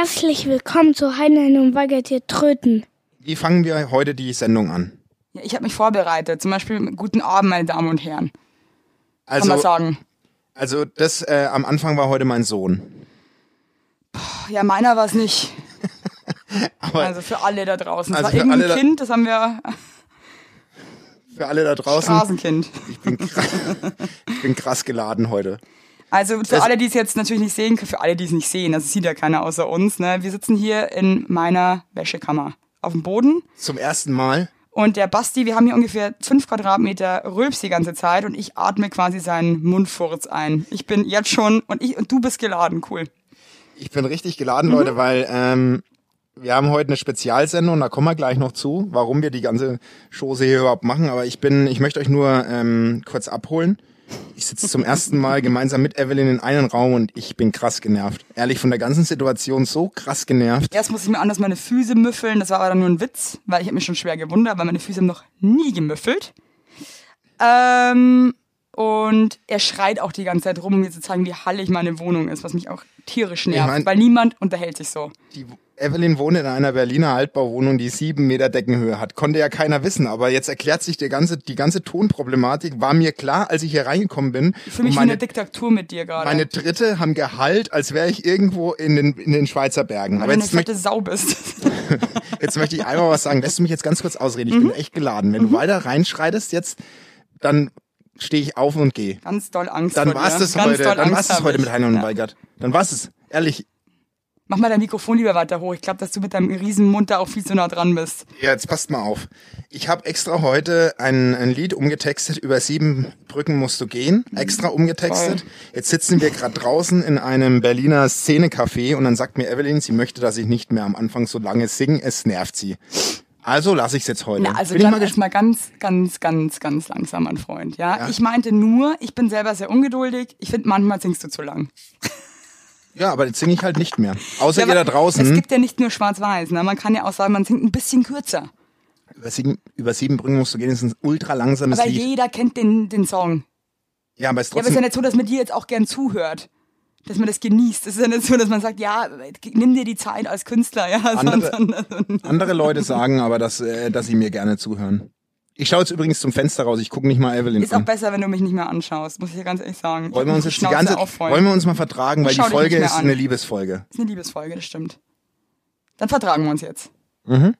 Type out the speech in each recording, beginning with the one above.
Herzlich willkommen zu Heinlein und Weigert Tröten. Wie fangen wir heute die Sendung an? Ja, ich habe mich vorbereitet. Zum Beispiel Guten Abend, meine Damen und Herren. Also, Kann man sagen. also das äh, am Anfang war heute mein Sohn. Ja, meiner war es nicht. Aber Also für alle da draußen. Das Also war für alle irgendein Kind, das haben wir für alle da draußen, Straßenkind. ich bin, krass, ich bin krass geladen heute. Also für Das- alle, die es jetzt natürlich nicht sehen, für alle, die es nicht sehen, das sieht ja keiner außer uns. Ne? Wir sitzen hier in meiner Wäschekammer auf dem Boden Zum ersten Mal. und der Basti, wir haben hier ungefähr fünf Quadratmeter Rülps die ganze Zeit und ich atme quasi seinen Mundfurz ein. Ich bin jetzt schon und ich und du bist geladen, cool. Ich bin richtig geladen, Leute, weil ähm, wir haben heute eine Spezialsendung, da kommen wir gleich noch zu, warum wir die ganze Chose hier überhaupt machen. Aber ich bin, ich möchte euch nur ähm, kurz abholen. Ich sitze zum ersten Mal gemeinsam mit Evelyn in einem Raum und ich bin krass genervt. Ehrlich, von der ganzen Situation so krass genervt. Erst muss ich mir anders meine Füße müffeln, das war aber dann nur ein Witz, weil ich habe mich schon schwer gewundert, weil meine Füße haben noch nie gemüffelt. Ähm, und er schreit auch die ganze Zeit rum, um mir zu zeigen, wie hallig meine Wohnung ist, was mich auch tierisch nervt, mein- weil niemand unterhält sich so. Die Evelyn wohnt in einer Berliner Altbauwohnung, die sieben Meter Deckenhöhe hat. Konnte ja keiner wissen, aber jetzt erklärt sich die ganze, die ganze Tonproblematik. War mir klar, als ich hier reingekommen bin. Fühle mich Und wie meine, eine Diktatur mit dir gerade. meine Dritte haben Gehalt, als wäre ich irgendwo in den, in den Schweizer Bergen. weil Aber du eine jetzt, fette Sau bist. jetzt möchte ich einmal was sagen. Lässt du mich jetzt ganz kurz ausreden? Ich Mhm. bin echt geladen. Wenn du weiter reinschreitest jetzt, dann stehe ich auf und gehe. Ganz doll Angst Dann war's dir. das Ganz heute. Dann das hab heute mit Heiner und Ja. Weigert. Dann war's es. Ehrlich. Mach mal dein Mikrofon lieber weiter hoch. Ich glaube, dass du mit deinem riesen Mund da auch viel zu nah dran bist. Ja, jetzt passt mal auf. Ich habe extra heute ein, ein Lied umgetextet, über sieben Brücken musst du gehen, extra umgetextet. Jetzt sitzen wir gerade draußen in einem Berliner Szenecafé und dann sagt mir Evelyn, sie möchte, dass ich nicht mehr am Anfang so lange singe, es nervt sie. Also lasse ich es jetzt heute. Na, also Bin ich dann mal erstmal ganz, ganz, ganz, ganz langsam, mein Freund. Ja? Ja. ich meinte nur, ich bin selber sehr ungeduldig. Ich finde, manchmal singst du zu lang. Ja, aber jetzt singe ich halt nicht mehr. Außer Ja, ihr da aber draußen. Es gibt ja nicht nur Schwarz-Weiß. Ne? Man kann ja auch sagen, man singt ein bisschen kürzer. über, sieben, über sieben Brücken musst du gehen, ist ein ultra langsames Aber Lied. jeder kennt den, den Song. Ja, aber es ist Ja, aber es ist trotzdem. ja nicht so, dass man dir jetzt auch gern zuhört. Dass man das genießt. Es ist ja nicht so, dass man sagt, ja, nimm dir die Zeit als Künstler. Ja, Andere- Andere Leute sagen aber, dass, äh, dass sie mir gerne zuhören. Ich schaue jetzt übrigens zum Fenster raus, ich gucke nicht mal Evelyn ist auch an. besser, wenn du mich nicht mehr anschaust, muss ich dir ganz ehrlich sagen. Wollen wir uns die jetzt die ganze, auch wollen wir uns mal vertragen, weil die Folge ist an. eine Liebesfolge. ist eine Liebesfolge, das stimmt. Dann vertragen wir uns jetzt. Mhm.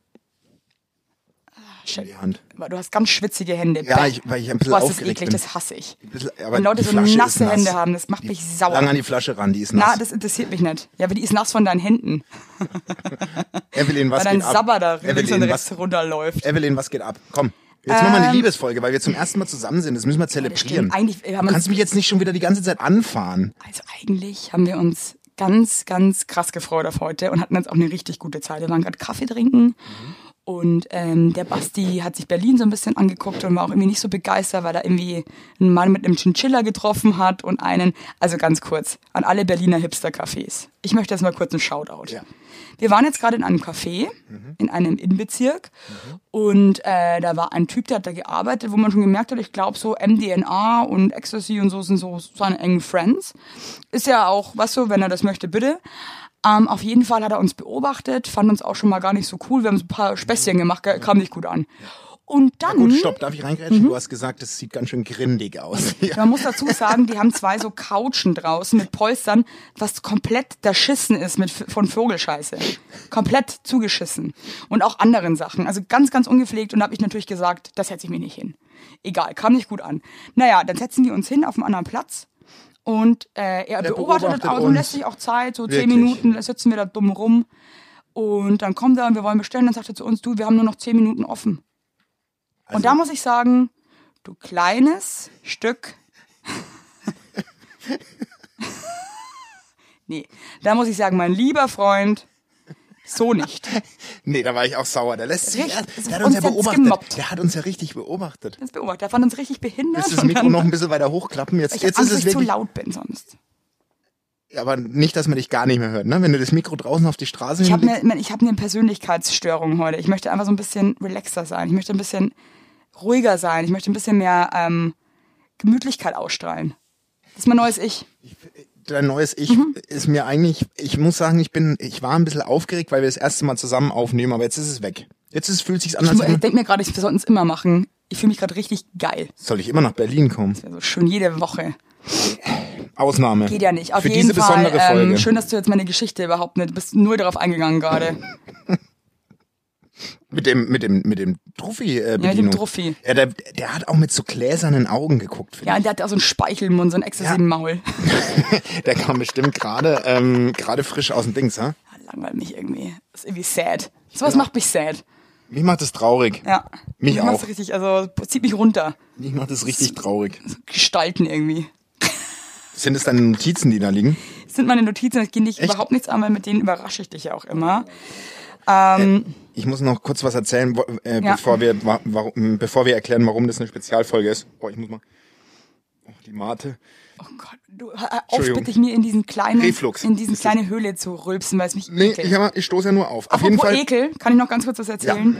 Ah, shit. Die Hand. Du hast ganz schwitzige Hände. Ja, ich, weil ich ein bisschen Boah, ist das aufgeregt eklig, bin. das hasse ich. Bisschen- Wenn Leute die so ist nasse nass. Hände haben, das macht mich sauer. Lang an die Flasche ran, die ist nass. Na, das interessiert mich nicht. Ja, aber die ist nass von deinen Händen. Evelyn, was weil dein geht ab? Sabber da links und Evelyn, rechts was, runterläuft. Evelyn, was geht ab? Komm. Jetzt machen wir eine Ähm, Liebesfolge, weil wir zum ersten Mal zusammen sind. Das müssen wir zelebrieren. Eigentlich, haben du kannst mich jetzt nicht schon wieder die ganze Zeit anfahren. also eigentlich haben wir uns ganz, ganz krass gefreut auf heute und hatten jetzt auch eine richtig gute Zeit. Wir waren gerade Kaffee trinken und ähm, der Basti hat sich Berlin so ein bisschen angeguckt und war auch irgendwie nicht so begeistert, weil er irgendwie einen Mann mit einem Chinchilla getroffen hat und einen, also ganz kurz, an alle Berliner Hipster-Cafés. Ich möchte jetzt mal kurz einen Shoutout. Ja. Wir waren jetzt gerade in einem Café, in einem Innenbezirk und äh, da war ein Typ, der hat da gearbeitet, wo man schon gemerkt hat, ich glaube so MDNA und Ecstasy und so sind so seine engen Friends. Ist ja auch, was so, wenn er das möchte, bitte. Ähm, auf jeden Fall hat er uns beobachtet, fand uns auch schon mal gar nicht so cool. Wir haben so ein paar Späßchen gemacht, ge- kam nicht gut an. Und dann, Gut, stopp, darf ich reingrätschen? Mhm. Du hast gesagt, es sieht ganz schön grindig aus. man muss dazu sagen, die haben zwei so Couchen draußen mit Polstern, was komplett erschissen ist mit, von Vogelscheiße. Komplett zugeschissen. Und auch anderen Sachen. Also ganz, ganz ungepflegt. Und da habe ich natürlich gesagt, das setze ich mir nicht hin. Egal, kam nicht gut an. Naja, dann setzen wir uns hin auf einem anderen Platz. Und äh, er Der beobachtet, beobachtet das auch und lässt sich auch Zeit, so zehn Wirklich? Minuten, da sitzen wir da dumm rum. Und dann kommt er und wir wollen bestellen. Dann sagt er zu uns, du, wir haben nur noch zehn Minuten offen. Also und da muss ich sagen, du kleines Stück. nee, da muss ich sagen, mein lieber Freund, so nicht. Nee, da war ich auch sauer. Der lässt sich, Richtig, der, hat uns ja uns jetzt beobachtet. gemobbt. Der hat uns ja richtig beobachtet. Das beobachtet. Der fand uns richtig behindert. Willst du das Mikro noch ein bisschen weiter hochklappen? Jetzt, ich jetzt Angst, ist dass es ich zu wirklich. laut bin sonst. Aber nicht, dass man dich gar nicht mehr hört, ne? Wenn du das Mikro draußen auf die Straße Ich habe eine ich hab ne Persönlichkeitsstörung heute. Ich möchte einfach so ein bisschen relaxer sein. Ich möchte ein bisschen ruhiger sein. Ich möchte ein bisschen mehr ähm, Gemütlichkeit ausstrahlen. Das ist mein neues Ich. Dein neues Ich Mhm. ist mir eigentlich, ich muss sagen, ich bin, ich war ein bisschen aufgeregt, weil wir das erste Mal zusammen aufnehmen, aber jetzt ist es weg. Jetzt ist, fühlt sich's an, Ich, denke mir gerade, wir sollten es immer machen. Ich fühle mich gerade richtig geil. soll ich immer nach Berlin kommen. Also schön jede Woche. Ausnahme. Geht ja nicht. Auf Für jeden diese Fall. besondere Folge. Ähm, schön, dass du jetzt meine Geschichte überhaupt nicht, du bist nur darauf eingegangen gerade. Mit dem, mit dem, mit dem Trophy, äh, Ja, Bedienung. dem Trophy. Ja, der, der hat auch mit so gläsernen Augen geguckt. finde Ja, und der hat auch so einen Speichelmund, so ein Ecstasy-Maul. ich. Der kam bestimmt gerade, ähm, gerade frisch aus dem Dings, ha? Ja, langweilt mich irgendwie. Das ist irgendwie sad. Sowas macht mich sad. Mich macht das traurig. Ja. Mich Mich macht's auch. richtig, also zieht mich runter. Mich macht das richtig traurig. Gestalten irgendwie. Sind es deine Notizen, die da liegen? Das sind meine Notizen, das geht dich Echt? überhaupt nichts an, weil mit denen überrasche ich dich ja auch immer. Ähm, Ich muss noch kurz was erzählen, äh, Ja. bevor wir, wa warum, bevor wir erklären, warum das eine Spezialfolge ist. Boah, ich muss mal. Oh, die Mate. oh Gott, du hör auf Entschuldigung. bitte mir in diesen kleinen, Reflux. in diesen kleine Höhle zu rülpsen, weil es mich Nee, ekelt. ich, hab, ich stoße ja nur auf. Auf jeden Apropos Fall. Ekel, kann ich noch ganz kurz was erzählen?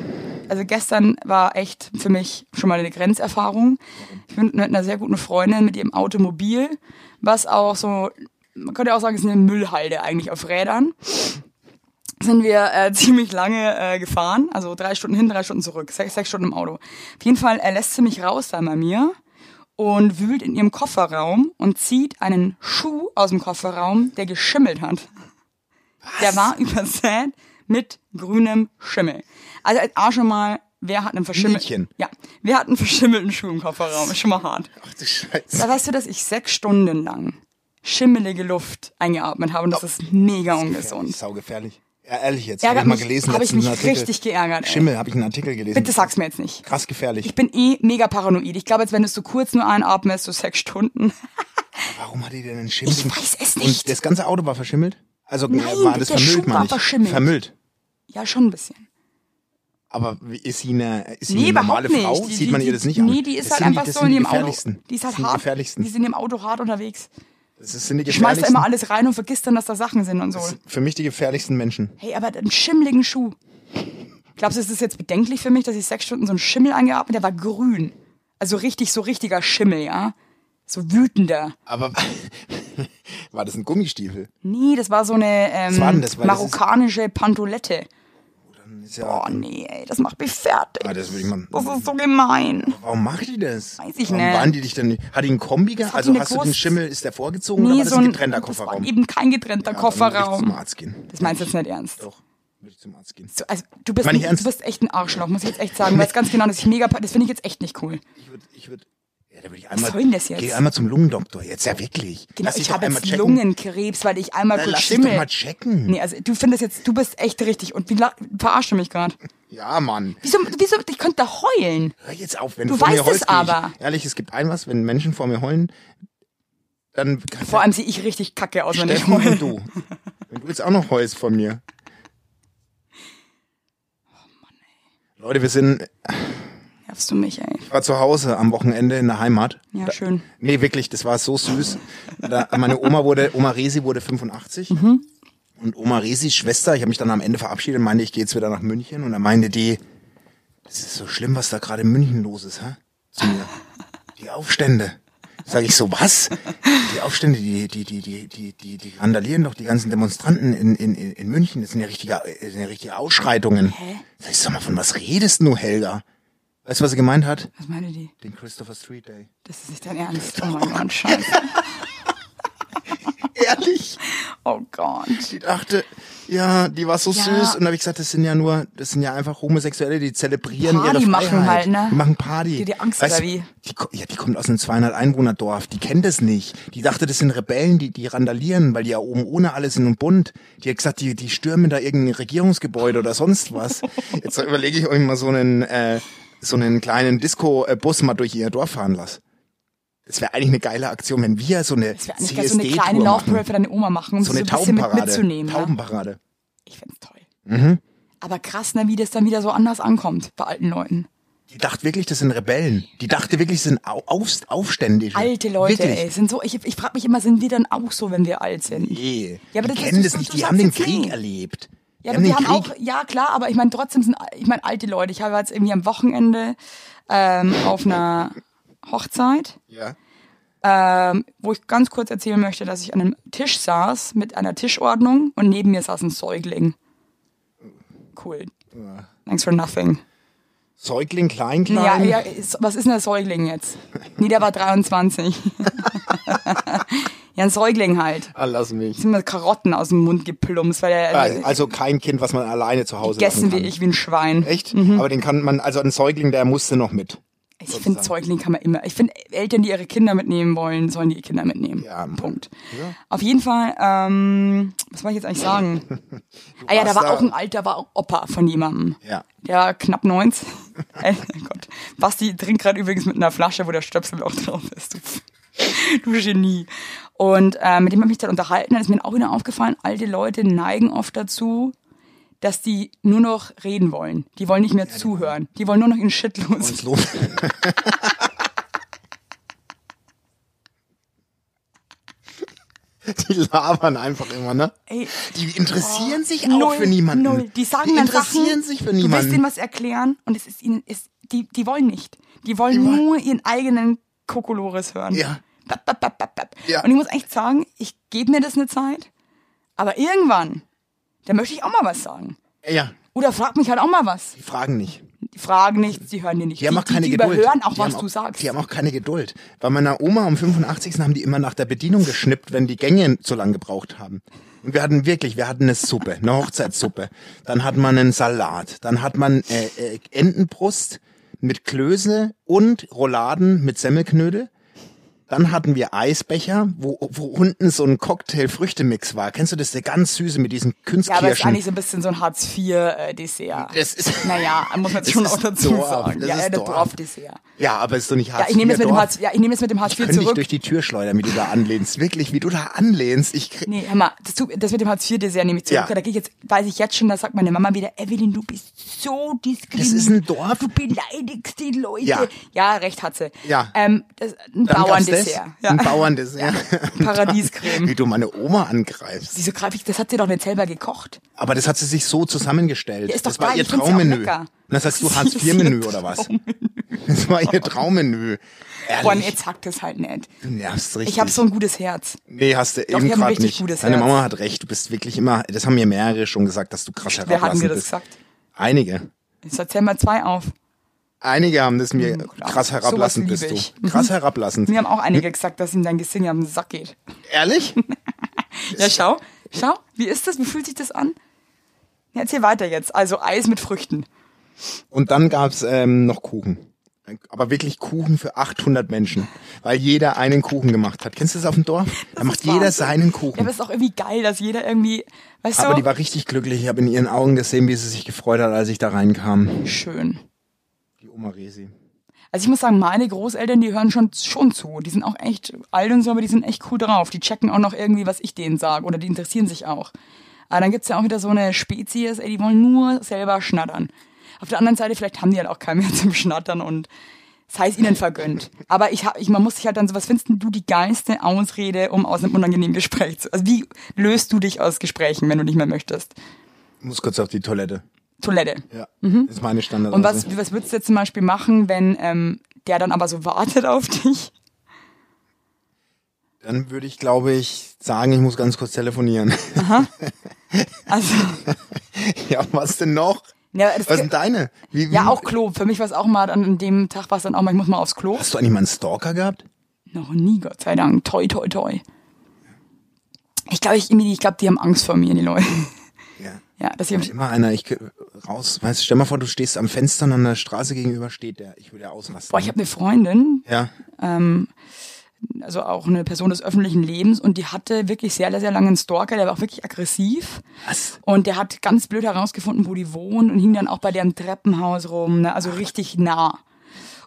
Also gestern war echt für mich schon mal eine Grenzerfahrung. Ich bin mit einer sehr guten Freundin mit ihrem Automobil, was auch so, man könnte auch sagen, es ist eine Müllhalde eigentlich auf Rädern. Sind wir äh, ziemlich lange äh, gefahren, also drei Stunden hin, drei Stunden zurück, sechs, sechs Stunden im Auto. Auf jeden Fall äh, lässt sie mich raus da bei mir und wühlt in ihrem Kofferraum und zieht einen Schuh aus dem Kofferraum, der geschimmelt hat. Der war übersät mit grünem Schimmel. Also als A schon mal, wer hat einen verschimmelten... Ja, wer hat einen verschimmelten Schuh im Kofferraum? Ist schon mal hart. Ach du Scheiße. Da weißt du, dass ich sechs Stunden lang schimmelige Luft eingeatmet habe und das ist mega ungesund. Saugefährlich. Ja, ehrlich jetzt. Ärgert hab ich mal gelesen. habe ich mich Artikel. richtig geärgert. Ey. Schimmel, habe ich einen Artikel gelesen. Bitte sag's mir jetzt nicht. Krass gefährlich. Ich bin eh mega paranoid. Ich glaube, jetzt wenn du so kurz nur einatmest, so sechs Stunden. Warum hat die denn einen Schimmel? Ich weiß es Und nicht. das ganze Auto war verschimmelt? Also Nein, war das der vermüllt, Schuh war verschimmelt. Vermüllt. Ja, schon ein bisschen. Aber ist sie eine, ist sie Nee, eine normale nicht. Frau? Die, Sieht man die, ihr das nicht an? Nee, die ist Das halt einfach das so in die ihrem Auto. Die ist halt die hart. Die sind im Auto hart unterwegs. Das sind die Schmeißt immer alles rein und vergisst dann, dass da Sachen sind und so. Für mich die gefährlichsten Menschen. Hey, aber einen schimmeligen Schuh. Glaubst du, ist das jetzt bedenklich für mich, dass ich sechs Stunden so einen Schimmel eingeatmet Der war grün. Also richtig, so richtiger Schimmel, ja? So wütender. Aber war das ein Gummistiefel? Nee, das war so eine ähm, war das? Weil das ist- marokkanische Pantolette. Ja, Oh nee, ey, das macht mich fertig. Ah, das will ich mal. Das ist so gemein. Warum macht die das? Weiß ich Warum nicht. waren die dich denn nicht? Hat die einen Kombi gehabt? Also hast du den Schimmel, ist der vorgezogen oder war das so ein ein getrennter das Kofferraum? eben kein getrennter Ja, ich zum Kofferraum. Arzt gehen. Das meinst du jetzt nicht ernst? Doch, würde ich zum Arzt gehen. So, also, du bist, ein, du bist echt ein Arschloch, muss ich jetzt echt sagen. Du weißt ganz genau, dass ich mega, das finde ich jetzt echt nicht cool. Ich würde, ich würde, ja, da würde ich einmal, soll denn das jetzt? Geh einmal zum Lungendoktor. Jetzt ja wirklich. Genau, Lass ich doch habe jetzt. Lungenkrebs, weil ich einmal Dann kurz lass dich doch schimmel. mal checken. Nee, also du findest jetzt, du bist echt richtig. Und wie du mich gerade? Ja, Mann. Wieso, wieso, ich könnte da heulen. Hör jetzt auf, wenn Du du, vor mir weißt es heulst. ich- aber. Ehrlich, es gibt ein was, wenn Menschen vor mir heulen, dann Vor allem sehe ich richtig kacke aus, wenn ich heule. du. Wenn du jetzt auch noch heulst von mir. Leute, wir sind, Nervst du mich, ey. ich war zu Hause am Wochenende in der Heimat. Ja, Da- schön. Nee, wirklich, das war so süß. Da, meine Oma wurde, Oma Resi wurde 85. Mhm. Und Oma Resis Schwester, ich habe mich dann am Ende verabschiedet und meinte, ich gehe jetzt wieder nach München. Und dann meinte die, das ist so schlimm, was da gerade in München los ist, hä? Zu mir. Die Aufstände. Sag ich so, was? Die Aufstände, die, die, die, die, die, die, die randalieren doch die ganzen Demonstranten in, in, in in München. Das sind ja richtige, das sind ja richtige Ausschreitungen. Hä? Sag ich, sag mal, von was redest du, Helga? Weißt du, was sie gemeint hat? Was meine die? Den Christopher Street Day. Das ist nicht dein Ernst. Oh mein Gott, scheiße. Ehrlich? Oh Gott. Die dachte, ja, die war so Ja. süß. Und da habe ich gesagt, das sind ja nur, das sind ja einfach Homosexuelle, die zelebrieren Party ihre machen Freiheit. halt, ne? Die machen Party. Die- die Angst, Weißt oder wie? Die, ja, die kommt aus einem 200 Einwohner Dorf. Die kennt das nicht. Die dachte, das sind Rebellen, die, die randalieren, weil die ja oben ohne alle sind und bunt. Die hat gesagt, die, die stürmen da irgendein Regierungsgebäude oder sonst was. Jetzt überlege ich euch mal so einen, äh, so einen kleinen Disco-Bus mal durch ihr Dorf fahren lassen. Das wäre eigentlich eine geile Aktion, wenn wir so eine Das wäre eigentlich so eine CSD-Tour kleine machen. Parade für deine Oma machen, um So sie eine so ein bisschen mit Taubenparade. mitzunehmen. Ja? Taubenparade. Ich find's toll. Mhm. Aber krass, ne, wie das dann wieder so anders ankommt bei alten Leuten. Die dachte wirklich, das sind Rebellen. Die dachte wirklich, das sind Au- Auf Aufständische. Alte Leute, wirklich. ey, sind so, ich, ich frage mich immer, sind wir dann auch so, wenn wir alt sind? Nee. Ja, aber die das- kennen das- das nicht, du die haben den jetzt Krieg nee. erlebt. Die Ja, haben wir den haben auch, ja klar, aber ich meine trotzdem sind, ich meine alte Leute. Ich habe jetzt irgendwie am Wochenende ähm, auf einer Hochzeit Ja. ähm, wo ich ganz kurz erzählen möchte, dass ich an einem Tisch saß mit einer Tischordnung und neben mir saß ein Säugling. Cool. Thanks for nothing. Säugling, klein, Ja, klein. ja, ist, was ist denn der Säugling jetzt? Nee, der war 23. ja, ein Säugling halt. Ah, lass mich. Sind mir Karotten aus dem Mund geplumpst, weil er Ah, Also kein Kind, was man alleine zu Hause gegessen wie ich, wie ein Schwein. Echt? Aber den kann man, also ein Säugling, der musste noch mit. Ich finde, Säugling kann man immer. Ich finde, Eltern, die ihre Kinder mitnehmen wollen, sollen die ihre Kinder mitnehmen. Ja. Punkt. Auf jeden Fall, ähm, was wollte ich jetzt eigentlich sagen? ah ja, da war da- auch ein alter, war auch Opa von jemandem. Ja. Der war knapp 90. Ey, mein Gott. Basti trinkt gerade übrigens mit einer Flasche, wo der Stöpsel auch drauf ist. Du, du Genie. Und äh, mit dem habe ich mich dann unterhalten. Dann ist mir auch wieder aufgefallen, alte Leute neigen oft dazu, dass die nur noch reden wollen. Die wollen nicht mehr zuhören. Die wollen nur noch ihren Shit los. Los. Die labern einfach immer, ne? Ey, Die interessieren sich auch null, für niemanden. Null. Die sagen die dann interessieren Sachen, sich für Du willst niemanden. denen was erklären und es ist ihnen, ist, die, die wollen nicht. Die wollen Die wollen- nur ihren eigenen Kokolores hören. Ja. Bap, bap, bap. Ja. Und ich muss echt sagen, ich gebe mir das eine Zeit, aber irgendwann, da möchte ich auch mal was sagen. Ja, Oder frag mich halt auch mal was. die fragen nicht. Die fragen nichts, die hören dir nicht. Die haben auch keine die, die Geduld. überhören auch, die was haben du sagst. Die haben auch keine Geduld. Bei meiner Oma am 85. haben die immer nach der Bedienung geschnippt, wenn die Gänge zu lang gebraucht haben. Und wir hatten wirklich, wir hatten eine Suppe, eine Hochzeitssuppe. Dann hat man einen Salat. Dann hat man äh, äh, Entenbrust mit Klöße und Rouladen mit Semmelknödel. Dann hatten wir Eisbecher, wo, wo unten so ein Cocktail-Früchtemix war. Kennst du das? Der ganz süße mit diesen ja, aber ist Kunstkirschen. eigentlich so ein bisschen so ein Hartz-IV-Dessert. das ist, Naja, muss man schon auch dazu Dorf, sagen. das Ja, ist Dorf. Dorfdessert. ja, aber ist doch nicht Hartz Ja, ich nehme das mit dem Dorf. Hartz, ja, ich nehme das mit dem Hartz Ich IV dich zurück. durch die Tür schleudern, wie du da anlehnst. Wirklich, wie du da anlehnst. Ich krieg, Nee, hör mal, das, das mit dem Hartz IV-Dessert nehme ich zurück. Ja. Da gehe ich jetzt, weiß ich jetzt schon, da sagt meine Mama wieder, Evelyn, du bist so diskriminierend. Das ist ein Dorf. Du beleidigst die Leute. Ja. ja recht hat sie. Ja. Ähm, das, ein gab's Bauerndessert. Ja. Ein Bauerndessert. Paradiescreme. Wie du meine Oma angreifst. Wieso greife ich, das hat sie doch nicht selber gekocht. Aber das hat sie sich so zusammengestellt. Ja, ist doch das war geil, ihr ja auch Traummenü. Und das sagst du Hartz ist IV Menü ihr oder was? Das war ihr Traummenü. Boah, Ehrlich. jetzt sagt das halt nicht. Du nervst richtig. Ich habe so ein gutes Herz. Nee, hast du Doch, eben ich hab ein gerade richtig nicht. gutes Deine Herz. Mama hat recht. Du bist wirklich immer, das haben mir mehrere schon gesagt, dass du krass Wer herablassend hat mir das bist. gesagt? Einige. Jetzt erzähl mal zwei auf. Einige haben das mir klar. krass herablassend bist du. Krass herablassend. Mir haben auch einige gesagt, dass ihm dein Gesing am Sack geht. Ehrlich? Ja, schau, schau, wie ist das? Wie fühlt sich das an? Ja, erzähl weiter jetzt. Also Eis mit Früchten. Und dann gab's ähm, noch Kuchen. Aber wirklich Kuchen für 800 Menschen. Weil jeder einen Kuchen gemacht hat. Kennst du das auf dem Dorf? Da macht jeder Wahnsinn. seinen Ja, Kuchen. aber es ist auch irgendwie geil, dass jeder irgendwie, weißt Aber du? die war richtig glücklich. Ich habe in ihren Augen gesehen, wie sie sich gefreut hat, als ich da reinkam. Schön. Oma Resi. Also ich muss sagen, meine Großeltern, die hören schon, schon zu. Die sind auch echt alt und so, aber die sind echt cool drauf. Die checken auch noch irgendwie, was ich denen sage. Oder die interessieren sich auch. Aber dann gibt's ja auch wieder so eine Spezies, ey, die wollen nur selber schnattern. Auf der anderen Seite, vielleicht haben die halt auch keinen mehr zum Schnattern und sei es ihnen vergönnt. Aber ich hab, ich, man muss sich halt dann so, was findest du die geilste Ausrede, um aus einem unangenehmen Gespräch zu, also wie löst du dich aus Gesprächen, wenn du nicht mehr möchtest? Ich muss kurz auf die Toilette. Toilette. Ja, das ist meine Standard. Und was, was würdest du jetzt zum Beispiel machen, wenn ähm, der dann aber so wartet auf dich? Dann würde ich, glaube ich, sagen, ich muss ganz kurz telefonieren. Also, ja, was denn noch? ja, Was sind deine? Wie, wie, ja, auch Klo. Für mich war es auch mal an dem Tag, war es dann auch mal, ich muss mal aufs Klo. Hast du eigentlich mal einen Stalker gehabt? Noch nie, Gott sei Dank. Toi, toi, toi. Ich glaube, ich, ich glaube, die haben Angst vor mir, die Leute. Ja. Dass ich, Immer einer, ich raus, weißt stell mal vor, du stehst am Fenster und an der Straße gegenüber steht der. Ich würde ja ausrasten. boah, ich habe eine Freundin, ja. ähm, also auch eine Person des öffentlichen Lebens und die hatte wirklich sehr, sehr lange einen Stalker, der war auch wirklich aggressiv. Was? Und der hat ganz blöd herausgefunden, wo die wohnt und hing dann auch bei deren Treppenhaus rum, ne? also richtig nah.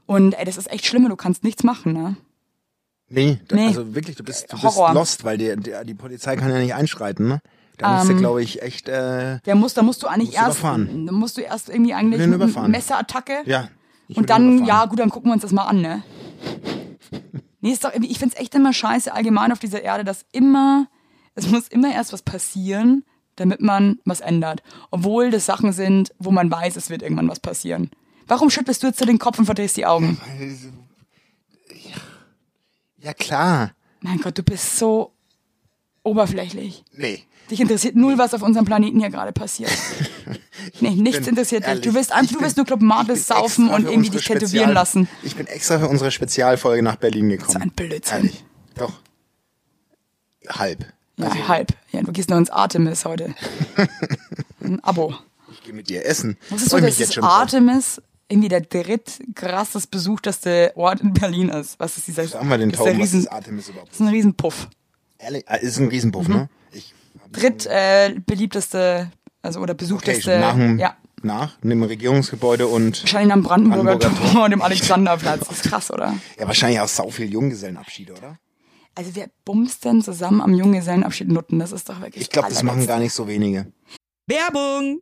Und ey, das ist echt schlimm, du kannst nichts machen, ne? Nee, Nee. also wirklich, du bist, du bist lost, weil die, die, die Polizei kann ja nicht einschreiten, ne? Da musst du, glaube ich, echt, äh, Der muss, da musst du eigentlich Musst erst, überfahren. da musst du erst irgendwie eigentlich mit überfahren. Messerattacke. ja. Und dann, ja gut, dann gucken wir uns das mal an, ne? Nee, ist doch ich find's echt immer scheiße allgemein auf dieser Erde, dass immer, es muss immer erst was passieren, damit man was ändert. Obwohl das Sachen sind, wo man weiß, es wird irgendwann was passieren. Warum schüttelst du jetzt so den Kopf und verdrehst die Augen? Ja, klar. Mein Gott, du bist so oberflächlich. Nee. Dich interessiert null, was auf unserem Planeten hier gerade passiert. Nee, nichts interessiert dich. ehrlich, Du willst, einfach, ich du willst nur Club Martes saufen und irgendwie dich tätowieren Spezial- lassen. Ich bin extra für unsere Spezialfolge nach Berlin gekommen. So ein Blödsinn. Ehrlich. Doch. Halb. Ja, Also, halb. Ja, du gehst noch ins Artemis heute. Ein Abo. Ich gehe mit dir essen. Freu du, mich dass das. Artemis irgendwie der drittkrassest besuchteste Ort in Berlin ist? Was ist dieser? Was haben wir den das ist, Tauben? Was Riesen, ist Artemis überhaupt? das ist ein Riesenpuff. Ehrlich? Ah, Ist ein Riesenpuff, Mhm. ne? Ich, Dritt äh, beliebteste, also oder okay, besuchteste. nach dem, ja. nach dem Regierungsgebäude und Wahrscheinlich am Brandenburger, Brandenburger Tor und dem Alexanderplatz. Das ist krass, oder? ja, wahrscheinlich auch sau viel Junggesellenabschiede, oder? Also wer bumst denn zusammen am Junggesellenabschied nutten? Das ist doch wirklich Ich glaube, das machen gar nicht so wenige. Werbung!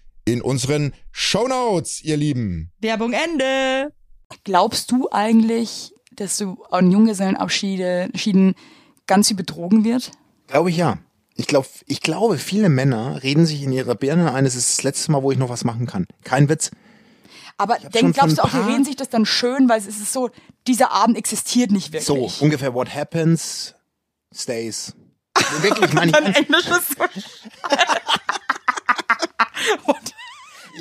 in unseren Shownotes, ihr Lieben. Werbung Ende. Glaubst du eigentlich, dass du an Junggesellenabschieden Schieden ganz viel betrogen wird? Glaube ich ja. Ich, glaub, ich glaube, viele Männer reden sich in ihrer Birne ein, es ist das letzte Mal, wo ich noch was machen kann. Kein Witz. Aber denk, glaubst du auch, die reden sich das dann schön, weil es ist so, dieser Abend existiert nicht So, wirklich. ungefähr what happens, stays. Wirklich, meine ich Dein. Englisch ist so What?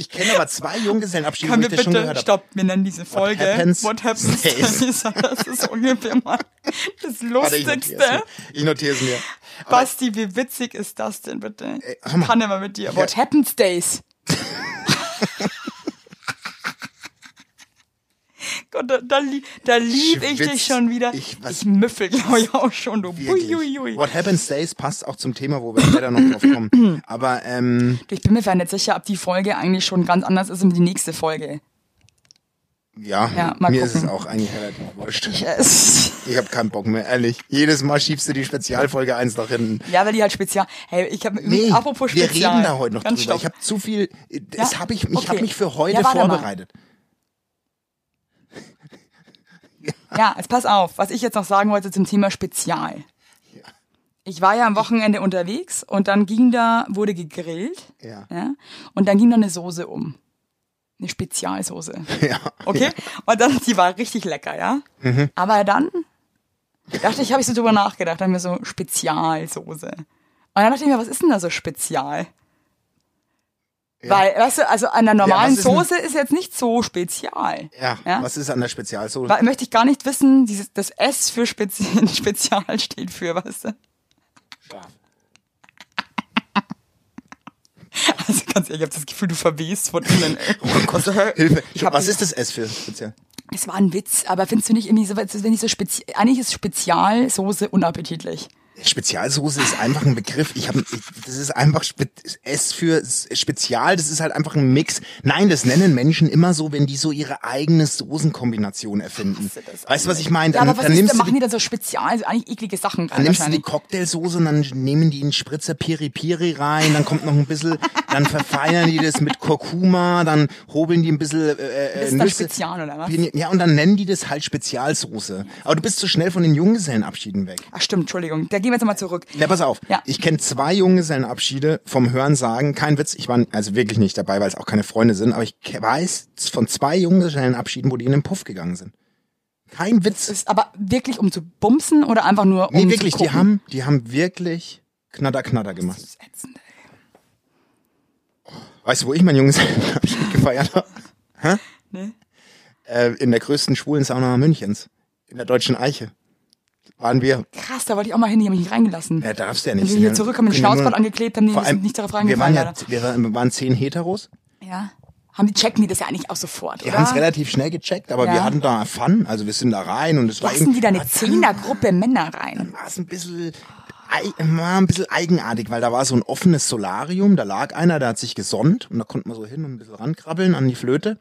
Ich kenne aber zwei Junggesellenabschiede, Können wo ich das schon bitte, gehört habe. stopp, wir nennen diese Folge happens What Happens stays. Das ist ungefähr mal das Warte, ich notiere Lustigste. mir. Ich notiere es mir. Aber Basti, wie witzig ist das denn bitte? mal. Ich kann immer mit dir. What Happens Days. Gott, da, da, da lieb ich dich schon wieder. Ich- Ich, müffel, glaube ich, auch schon. Du. Uiuiui. What happens stays passt auch zum Thema, wo wir später noch drauf kommen. Aber ähm, Ich bin mir gar nicht sicher, ob die Folge eigentlich schon ganz anders ist als die nächste Folge. ja, Ja, mal mir ist gucken. es auch eigentlich relativ wurscht. Yes. Ich habe keinen Bock mehr, ehrlich. Jedes Mal schiebst du die Spezialfolge eins nach hinten. Ja, weil die halt spezial. Hey, ich habe Nee, apropos wir spezial. reden da heute noch Ganz drüber. stopp. Ich habe zu viel, das Ja? hab ich, ich Okay. habe mich für heute Ja, warte mal. vorbereitet. Ja, jetzt pass auf, was ich jetzt noch sagen wollte zum Thema Spezial. Ich war ja am Wochenende unterwegs und dann ging da, wurde gegrillt. Ja. Ja, und dann ging da eine Soße um. Eine Spezialsoße. Ja. Okay? Und dann, die war richtig lecker, ja? Mhm. Aber dann dachte ich, habe ich so drüber nachgedacht, dann mir so Spezialsoße. Und dann dachte ich mir, was ist denn da so spezial? Weil, weißt du, also an der normalen denn- Soße ist jetzt nicht so spezial. Ja, Ja? was ist an der Spezialsoße? Weil, möchte ich gar nicht wissen, dieses, das S für Spezi Spezial steht für, weißt du? Scharf. Also ganz ehrlich, ich habe das Gefühl, du verwehst von innen. Oh Gott, Hilfe. Ich hab was ist das S für speziell? Es war ein Witz, aber findest du nicht irgendwie so, wenn ich so spezi eigentlich ist Spezialsoße unappetitlich. Spezialsoße ist einfach ein Begriff. Ich habe, das ist einfach Spe S für Spezial. Das ist halt einfach ein Mix. Nein, das nennen Menschen immer so, wenn die so ihre eigene Soßenkombination erfinden. Weißt du, was ich meine? Ja, aber was dann ist, nimmst da du machen die, die dann so spezial, also eigentlich eklige Sachen dann nimmst du die. Cocktailsoße und dann nehmen die einen Spritzer Piri Piri rein, dann kommt noch ein bisschen, dann verfeinern die das mit Kurkuma, dann hobeln die ein bisschen äh, äh, Das ist dann Nüsse. Spezial, oder was? Ja, und dann nennen die das halt Spezialsoße. Aber du bist zu schnell von den Junggesellenabschieden weg. Ach stimmt, Entschuldigung. Da gehen wir jetzt mal zurück. Na, pass auf. Ja. Ich kenne zwei Junggesellenabschiede vom Hören sagen, kein Witz, ich war also wirklich nicht dabei, weil es auch keine Freunde sind, aber ich weiß von zwei Junggesellenabschieden, wo die in den Puff gegangen sind. Kein Witz. Ist aber wirklich um zu bumsen oder einfach nur um nee, zu wirklich, die gucken? haben, die haben wirklich knatter, knatter gemacht. Das ist ätzend, ey. Weißt du, wo ich meinen Junggesellenabschied gefeiert habe? Hä? Nee. Äh, in der größten schwulen Sauna Münchens. In der Deutschen Eiche. Waren wir. Krass, da wollte ich auch mal hin, die haben mich nicht reingelassen. Ja, darfst du ja Wenn nicht. wir hier zurück haben den Schnauzbart angeklebt, haben die allem, nicht darauf wir waren reingefallen. ja, wir waren, zehn Heteros. ja. Haben die checken die das ja eigentlich auch sofort, Wir haben es relativ schnell gecheckt, aber Ja. wir hatten da Fun. Also wir sind da rein und es war Lassen die da eine Zehnergruppe Männer rein? Dann war es ein bisschen, war ein bisschen eigenartig, weil da war so ein offenes Solarium, da lag einer, der hat sich gesonnt und da konnte man so hin und ein bisschen rankrabbeln an die Flöte.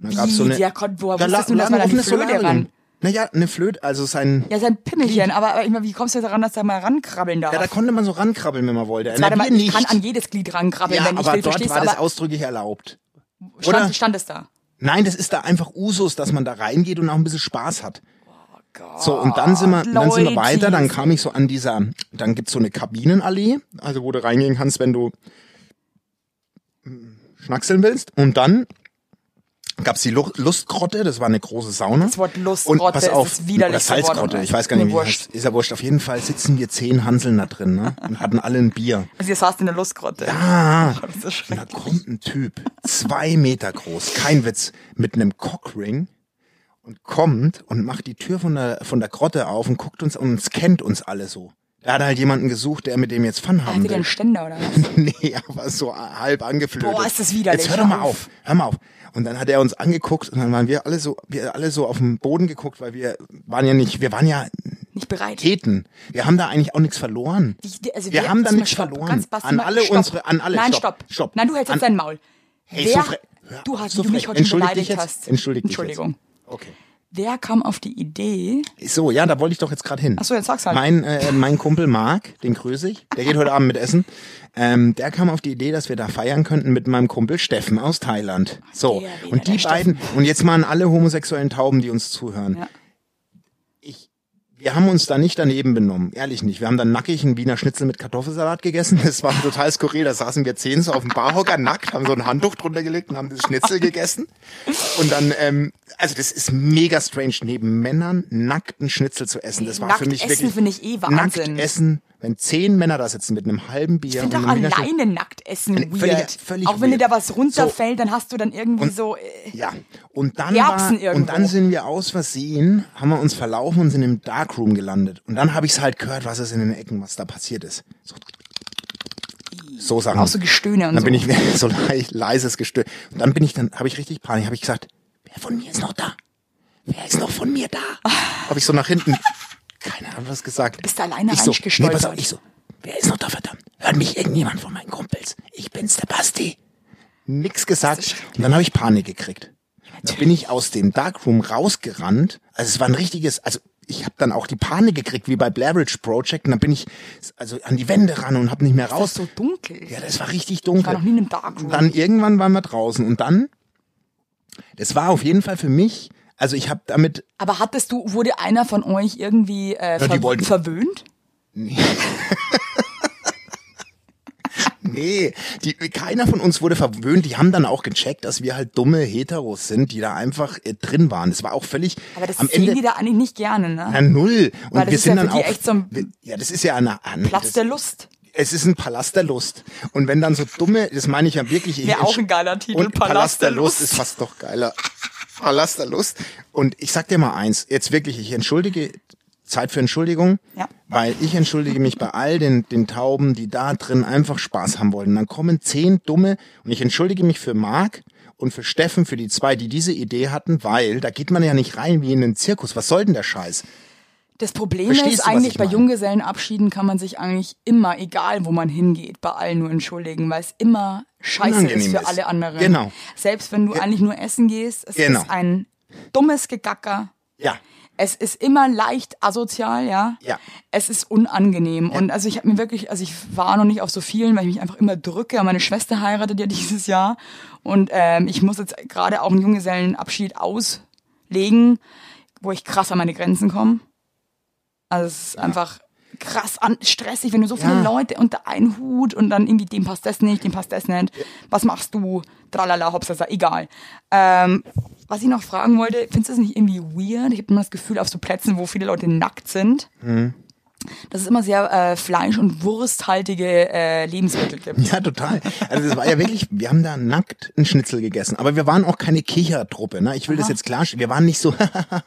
Und dann gab's so eine, der konnte- woher da wusstest du, dass man an die offenes Flöte Solarium. ran? Naja, eine Flöte, also sein, Ja, sein Pimmelchen, aber, aber ich meine, wie kommst du daran, dass da mal rankrabbeln darf? ja, da konnte man so rankrabbeln, wenn man wollte. Warte Na, mal, ich nicht. kann an jedes Glied rankrabbeln, ja, wenn ich aber will, dort war das ausdrücklich erlaubt. oder? stand, stand es da? Nein, das ist da einfach Usus, dass man da reingeht und auch ein bisschen Spaß hat. So, und dann sind wir, dann sind wir weiter, dann kam ich so an dieser, dann gibt's so eine Kabinenallee, also wo du reingehen kannst, wenn du hm, schnackseln willst. Und dann gab's die Lu- Lustgrotte, das war eine große Sauna. Das Wort Lustgrotte und pass ist auf, das widerlichste oder Salzgrotte, ich weiß gar nicht, wie heißt. Ist ja wurscht. Auf jeden Fall sitzen wir zehn Hanseln da drin, ne? Und hatten alle ein Bier. Also ihr saßt in der Lustgrotte. Ah, Das ist und da kommt ein Typ, zwei Meter groß, kein Witz, mit einem Cockring und kommt und macht die Tür von der, von der Grotte auf und guckt uns und scannt uns alle so. Er hat halt jemanden gesucht, der mit dem jetzt Fun haben Hatte will. einen Ständer oder was? nee, aber so halb angeflötet. Boah, ist das widerlich. Jetzt hör doch mal auf. Hör mal auf. Und dann hat er uns angeguckt und dann waren wir alle so, wir alle so auf den Boden geguckt, weil wir waren ja nicht, wir waren ja Nicht bereit. Heten. Wir haben da eigentlich auch nichts verloren. Wie- also wir wer- haben da nichts stopp, verloren. an alle stopp. unsere, an alle. Nein, stopp. stopp. stopp. Nein, du hältst jetzt dein Maul. Hey, wer, so frech- du hast, so du mich heute beleidigt hast. Entschuldig dich Entschuldigung. Okay. Wer kam auf die Idee? So, ja, da wollte ich doch jetzt gerade hin. Ach so, jetzt sag's halt. Mein, äh, mein Kumpel Marc, den grüße ich, der geht heute Abend mit essen. Ähm, der kam auf die Idee, dass wir da feiern könnten mit meinem Kumpel Steffen aus Thailand. So, der wieder, und die der beiden, und jetzt mal an alle homosexuellen Tauben, die uns zuhören. Ja. Wir haben uns da nicht daneben benommen, ehrlich nicht. Wir haben dann nackig einen Wiener Schnitzel mit Kartoffelsalat gegessen. Das war total skurril. Da saßen wir zehn so auf dem Barhocker nackt, haben so ein Handtuch drunter gelegt und haben das Schnitzel gegessen. Und dann, ähm, also das ist mega strange, neben Männern nackten Schnitzel zu essen. Das war Nackt für mich essen wirklich finde ich eh Wahnsinn. Nackt essen, wenn zehn Männer da sitzen mit einem halben Bier. Ich finde und auch alleine nackt essen weird. völlig- völlig auch wenn dir weird. da was runterfällt, dann hast du dann irgendwie so. Äh, Ja, und dann war, und dann sind wir aus Versehen, haben wir uns verlaufen und sind im Darkroom gelandet. Und dann habe ich es halt gehört, was ist in den Ecken, was da passiert ist. So, so Sachen. auch so Gestöhne und dann so. bin ich so le leises Gestöhn. Und dann bin ich dann, habe ich richtig Panik, habe ich gesagt, wer von mir ist noch da? Wer ist noch von mir da? Habe ich so nach hinten, hat was gesagt. Bist du alleine ich so, nee, pass auf, ich so, wer ist noch da, verdammt? Hört mich irgendjemand von meinen Kumpels? Ich bin's, der Basti nix gesagt. Und dann habe ich Panik gekriegt. Dann bin ich aus dem Darkroom rausgerannt. Also es war ein richtiges, also ich habe dann auch die Panik gekriegt, wie bei Blair Witch Project. Und dann bin ich also an die Wände ran und habe nicht mehr das raus. ist so dunkel. Ja, das war richtig dunkel. Ich war noch nie in einem Darkroom. Dann irgendwann waren wir draußen und dann, das war auf jeden Fall für mich, also ich habe damit, Aber hattest du, wurde einer von euch irgendwie äh, die ver wollten- verwöhnt? nee, die, keiner von uns wurde verwöhnt. Die haben dann auch gecheckt, dass wir halt dumme Heteros sind, die da einfach äh, drin waren. Das war auch völlig Aber das am sehen Ende. die da eigentlich nicht gerne, ne? Na null. Und Weil das wir ist sind ja dann auch. so ein wir- ja, das ist ja eine an. Platz das, der Lust. Es ist ein Palast der Lust. Und wenn dann so dumme, das meine ich ja wirklich. ich Wäre auch ein geiler Titel, Und Palast der Lust. ist fast doch geiler. Palast der Lust. Und ich sag dir mal eins, jetzt wirklich, ich entschuldige, Zeit für Entschuldigung, Ja. weil ich entschuldige mich bei all den, den Tauben, die da drin einfach Spaß haben wollten. Dann kommen zehn dumme und ich entschuldige mich für Marc und für Steffen, für die zwei, die diese Idee hatten, weil da geht man ja nicht rein wie in einen Zirkus. Was soll denn der Scheiß? Das Problem Verstehst ist du, eigentlich, ich bei? Junggesellenabschieden kann man sich eigentlich immer, egal wo man hingeht, bei allen nur entschuldigen, weil es immer scheiße Unangenehm ist für ist. alle anderen. Genau. Selbst wenn du eigentlich nur essen gehst, es Genau. ist ein dummes Gegacker. Ja. Es ist immer leicht asozial, ja. Ja. Es ist unangenehm. Und also ich habe mir wirklich, also ich war noch nicht auf so vielen, weil ich mich einfach immer drücke. Meine Schwester heiratet ja dieses Jahr. Und ähm, ich muss jetzt gerade auch einen Junggesellenabschied auslegen, wo ich krass an meine Grenzen komme. Also es ist einfach. krass an, stressig, wenn du so viele Ja. Leute unter einen Hut und dann irgendwie dem passt das nicht, dem passt das nicht. Was machst du? Tralala, Hopsasa, egal. Ähm, was ich noch fragen wollte, findest du das nicht irgendwie weird? Ich habe immer das Gefühl, auf so Plätzen, wo viele Leute nackt sind, Mhm. Dass es immer sehr äh, fleisch- und wursthaltige äh, Lebensmittel gibt. Ja, total. Also das war ja wirklich, wir haben da nackt einen Schnitzel gegessen. Aber wir waren auch keine Kichertruppe. Ne? Ich will das jetzt klarstellen. Wir waren nicht so,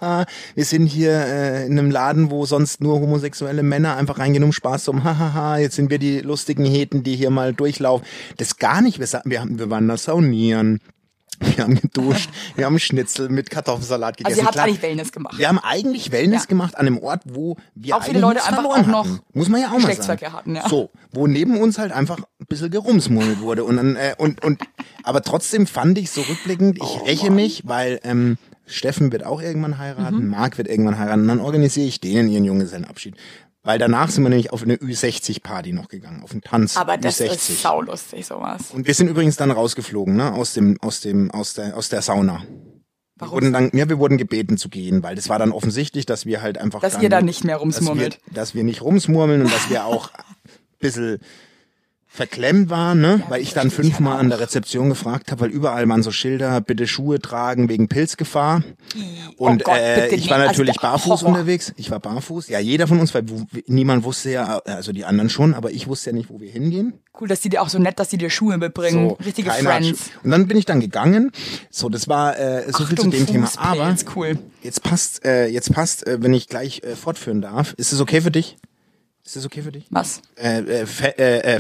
wir sind hier äh, in einem Laden, wo sonst nur homosexuelle Männer einfach reingehen, um Spaß zu haben. Hahaha, jetzt sind wir die lustigen Heten, die hier mal durchlaufen. Das gar nicht. Wir, wir, haben, wir waren da saunieren. Wir haben geduscht, wir haben Schnitzel mit Kartoffelsalat gegessen. Also ihr habt Klar, eigentlich Wellness gemacht. wir haben eigentlich Wellness Ja. gemacht an einem Ort, wo wir Auch viele Leute einfach auch noch hatten. Muss man ja auch mal sagen. Hatten, ja. So, wo neben uns halt einfach ein bisschen gerumsmurmelt wurde. Und, dann, äh, und, und, aber trotzdem fand ich so rückblickend, ich Oh räche mich, weil ähm, Steffen wird auch irgendwann heiraten, Mhm. Marc wird irgendwann heiraten, und dann organisiere ich denen ihren Junggesellenabschied. Weil danach sind wir nämlich auf eine Ü60-Party noch gegangen, auf einen Tanz Aber das Ü60. ist saulustig, sowas. und wir sind übrigens dann rausgeflogen, ne, aus dem, aus dem, aus der, aus der Sauna. Wir Warum? wurden dann, ja, wir wurden gebeten zu gehen, weil das war dann offensichtlich, dass wir halt einfach. Dass dann, ihr da nicht mehr rumsmurmelt. Dass wir, dass wir nicht rumsmurmeln und dass wir auch ein bisschen verklemmt waren, ne? weil ich dann fünfmal an der Rezeption gefragt habe, weil überall waren so Schilder, bitte Schuhe tragen wegen Pilzgefahr. Und Oh Gott, äh, ich war nicht. natürlich Also barfuß Horror. unterwegs. Ich war barfuß. Ja, jeder von uns, weil niemand wusste ja, also die anderen schon, aber ich wusste ja nicht, wo wir hingehen. Cool, dass die dir auch so nett, dass die dir Schuhe mitbringen. So, Richtige Friends. Und dann bin ich dann gegangen. So, das war äh, so viel zu Achtung, dem Thema. Aber cool. jetzt passt, äh, jetzt passt, äh, wenn ich gleich äh, fortführen darf. Ist es okay für dich? Ist es okay für dich? Was? Äh, äh, äh, äh,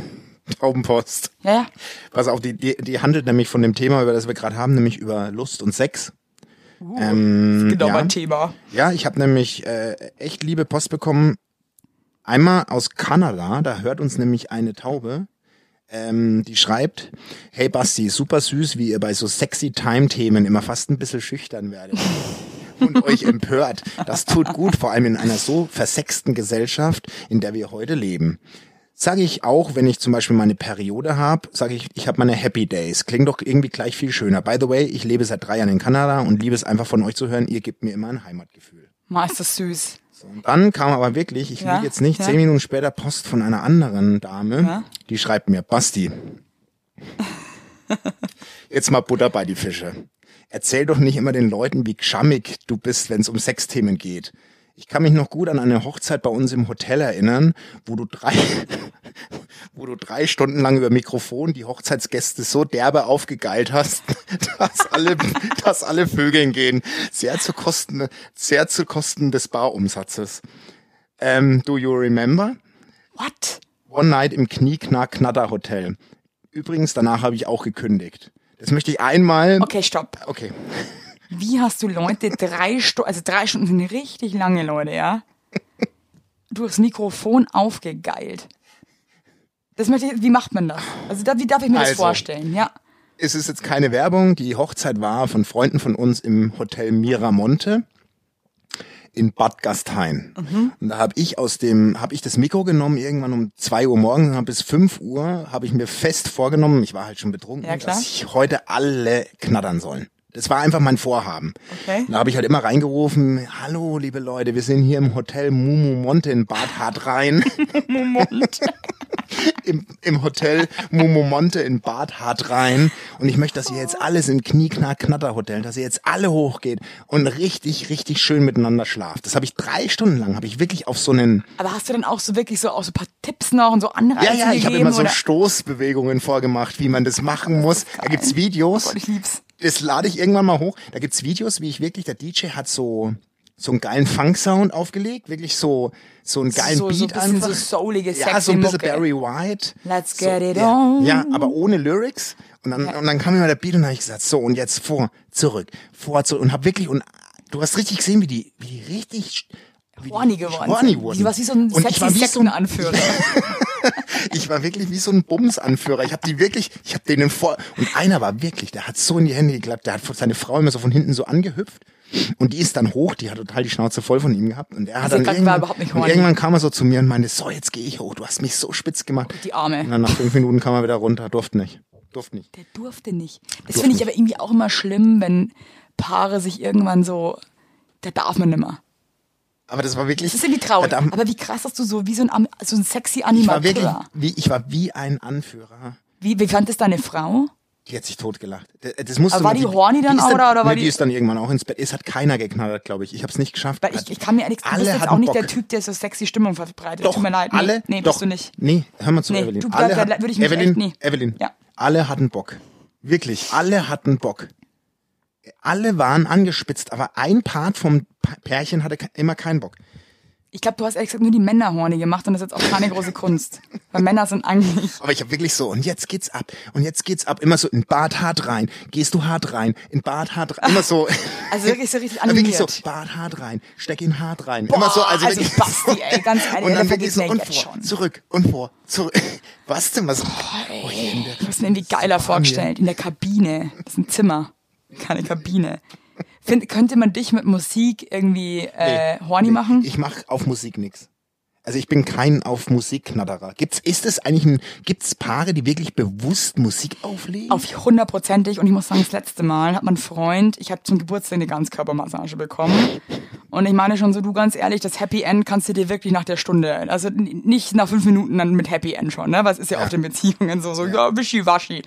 Taubenpost. Ja, ja. Pass auf, die, die, die handelt nämlich von dem Thema, über das wir gerade haben, nämlich über Lust und Sex. ähm, Genau ja. mein Thema. Ja, ich habe nämlich äh, echt liebe Post bekommen. Einmal aus Kanada, da hört uns nämlich eine Taube. Ähm, die schreibt, hey Basti, super süß, wie ihr bei so sexy Time-Themen immer fast ein bisschen schüchtern werdet. Und euch empört. Das tut gut, vor allem in einer so versexten Gesellschaft, in der wir heute leben. Sage ich auch, wenn ich zum Beispiel meine Periode habe, sage ich, ich habe meine Happy Days. Klingt doch irgendwie gleich viel schöner. By the way, ich lebe seit drei Jahren in Kanada und liebe es einfach von euch zu hören. Ihr gebt mir immer ein Heimatgefühl. Ma, ist das süß. So, und dann kam aber wirklich, ich Ja, lüge jetzt nicht, ja. zehn Minuten später Post von einer anderen Dame, Ja. die schreibt mir, Basti, jetzt mal Butter bei die Fische. Erzähl doch nicht immer den Leuten, wie geschammig du bist, wenn es um Sexthemen geht. Ich kann mich noch gut an eine Hochzeit bei uns im Hotel erinnern, wo du drei, wo du drei Stunden lang über Mikrofon die Hochzeitsgäste so derbe aufgegeilt hast, dass alle, dass alle Vögeln gehen. Sehr zu Kosten, sehr zu Kosten des Barumsatzes. Ähm, do you remember? What? One Night im Knieknack-Knatter Hotel. Übrigens, danach habe ich auch gekündigt. Das möchte ich einmal. Okay, stopp. Okay. Wie hast du Leute drei Stunden, also drei Stunden sind richtig lange, Leute, ja? Durchs Mikrofon aufgegeilt. Das möchte ich, wie macht man das? Also da, wie darf ich mir das Also. vorstellen? Ja. Es ist jetzt keine Werbung. Die Hochzeit war von Freunden von uns im Hotel Miramonte in Bad Gastein. Mhm. Und da habe ich aus dem, habe ich das Mikro genommen irgendwann um zwei Uhr morgens, und hab bis fünf Uhr habe ich mir fest vorgenommen, ich war halt schon betrunken, Ja, dass ich heute alle knattern sollen. Das war einfach mein Vorhaben. Okay. Da habe ich halt immer reingerufen, hallo liebe Leute, wir sind hier im Hotel Mumu Monte in Bad Hartrein. Im, Im Hotel Mumu Monte in Bad Hartrein. Und ich möchte, dass ihr jetzt alles im Knieknack-Knatter-Hotel, dass ihr jetzt alle hochgeht und richtig, richtig schön miteinander schlaft. Das habe ich drei Stunden lang, habe ich wirklich auf so einen, Aber hast du dann auch so wirklich so auch so ein paar Tipps noch und so Anreize ja, ja, ich habe immer so oder? Stoßbewegungen vorgemacht, wie man das machen muss. Da gibt's Videos. Oh Gott, ich lieb's. das lade ich irgendwann mal hoch. Da gibt's Videos, wie ich wirklich, der DJ hat so so einen geilen Funk-Sound aufgelegt, wirklich so so einen geilen So- so Beat ein bisschen einfach. so soulige, Ja, sexy so ein bisschen Mucke. Barry White. Let's so, get it ja, on. Ja, aber ohne Lyrics. Und dann, und dann kam immer der Beat und dann habe ich gesagt, so und jetzt vor, zurück, vor, zurück und hab wirklich und du hast richtig gesehen, wie die, wie die richtig wie Horny geworden. horny wurden. Die was wie so ein sexy wie so ein- Sektenanführer. Ich war wirklich wie so ein Bumsanführer. Ich habe die wirklich, ich habe denen vor und einer war wirklich, der hat so in die Hände geklappt, der hat seine Frau immer so von hinten so angehüpft und die ist dann hoch, die hat total die Schnauze voll von ihm gehabt und er hat Also dann irgendwann, überhaupt nicht und irgendwann kam er so zu mir und meinte, so jetzt gehe ich hoch, du hast mich so spitz gemacht. Die Arme. Und dann nach fünf Minuten kam er wieder runter, durfte nicht, durfte nicht. Der durfte nicht. Das finde ich aber irgendwie auch immer schlimm, wenn Paare sich irgendwann so, da darf man nimmer. Aber das war wirklich. Das ist irgendwie traurig. Verdammt, Aber wie krass, dass du so wie so ein, so ein sexy ich war Animateur. wirklich, wie, ich war wie ein Anführer. Wie, wie fand es deine Frau? Die hat sich totgelacht. Das, musste Aber war man- die horny dann auch, oder- oder war nee, die- die ist dann irgendwann auch ins Bett. Es hat keiner geknallt, glaube ich. Ich habe es nicht geschafft. Weil ich, ich kann mir ehrlich gesagt, du bist jetzt auch nicht Bock. der Typ, der so sexy Stimmung verbreitet. Doch, Tut mir leid. Nee, alle, nee doch, bist du nicht. Nee, hör mal zu, Nee, Evelyn. du, alle da hatten- würde ich mich Evelyn, echt- nee. Evelyn, Ja. alle hatten Bock. Wirklich, alle hatten Bock. Alle waren angespitzt, aber ein Part vom Pärchen hatte immer keinen Bock. Ich glaube, du hast ehrlich gesagt nur die Männer horny gemacht und das ist jetzt auch keine große Kunst. Weil Männer sind eigentlich. Aber ich habe wirklich so, und jetzt geht's ab, und jetzt geht's ab. Immer so in Bad hart rein, gehst du hart rein, in Bad hart rein, immer so. Also wirklich so richtig Ja, wirklich so, animiert. Bad hart rein, steck ihn hart rein. immer so, also, also wirklich Basti, ey, ganz ehrlich, und da dann wirklich so, und vor, schon. zurück, und vor, zurück. Was denn, was? Oh, in der- Ich hab's mir irgendwie geiler vorgestellt. In der Kabine. Das ist ein Zimmer. Keine Kabine. Find, könnte man dich mit Musik irgendwie äh, horny machen? Ich mache auf Musik nix. Also ich bin kein auf Musik Knatterer. Gibt's, ist es eigentlich ein, gibt's Paare, die wirklich bewusst Musik auflegen? Auf hundertprozentig. Und ich muss sagen, das letzte Mal hat mein Freund, ich habe zum Geburtstag eine Ganzkörpermassage bekommen. Und ich meine schon so, du ganz ehrlich, das Happy End kannst du dir wirklich nach der Stunde, also nicht nach fünf Minuten dann mit Happy End schon, ne? Was ist ja, oft in Beziehungen so, so, ja, wischiwaschi.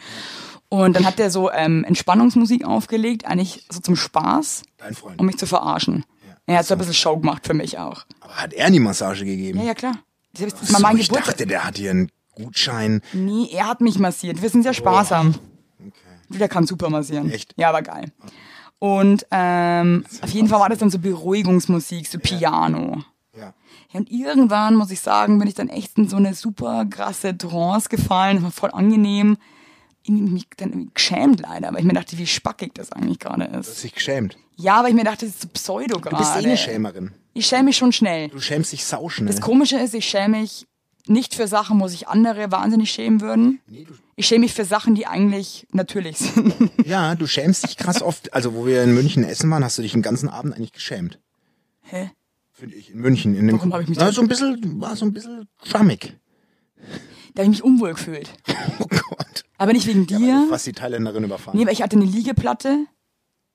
Und dann hat der so ähm, Entspannungsmusik aufgelegt, eigentlich so zum Spaß, Dein Freund. um mich zu verarschen. Er hat so ein bisschen Show gemacht für mich auch. Aber hat er die Massage gegeben? Ja, ja, klar. Das ist So, mal mein ich dachte, der hat hier einen Gutschein. Nee, er hat mich massiert. Wir sind sehr sparsam. Der kann super massieren. Echt? Ja, aber geil. Und ähm, auf jeden Fall war das dann so Beruhigungsmusik, so Piano. Ja. Ja, und irgendwann, muss ich sagen, bin ich dann echt in so eine super krasse Trance gefallen. Das war voll angenehm. Mich dann geschämt leider, weil ich mir dachte, wie spackig das eigentlich gerade Hast ist. dich geschämt. Ja, aber ich mir dachte, das ist so pseudo gerade. Du bist eh eine Schämerin. Ich schäme mich schon schnell. Du schämst dich sauschnell. Das Komische ist, ich schäme mich nicht für Sachen, wo sich andere wahnsinnig schämen würden. Ich schäme mich für Sachen, die eigentlich natürlich sind. Ja, du schämst dich krass oft. Also, wo wir in München essen waren, hast du dich den ganzen Abend eigentlich geschämt. Hä? Finde ich. In München. In dem Warum hab ich mich Na, so ein bisschen, war so ein bisschen schwammig. Da habe ich mich unwohl gefühlt. Oh Gott. Aber nicht wegen dir. Was die Thailänderin überfahren. Nee, weil ich hatte eine Liegeplatte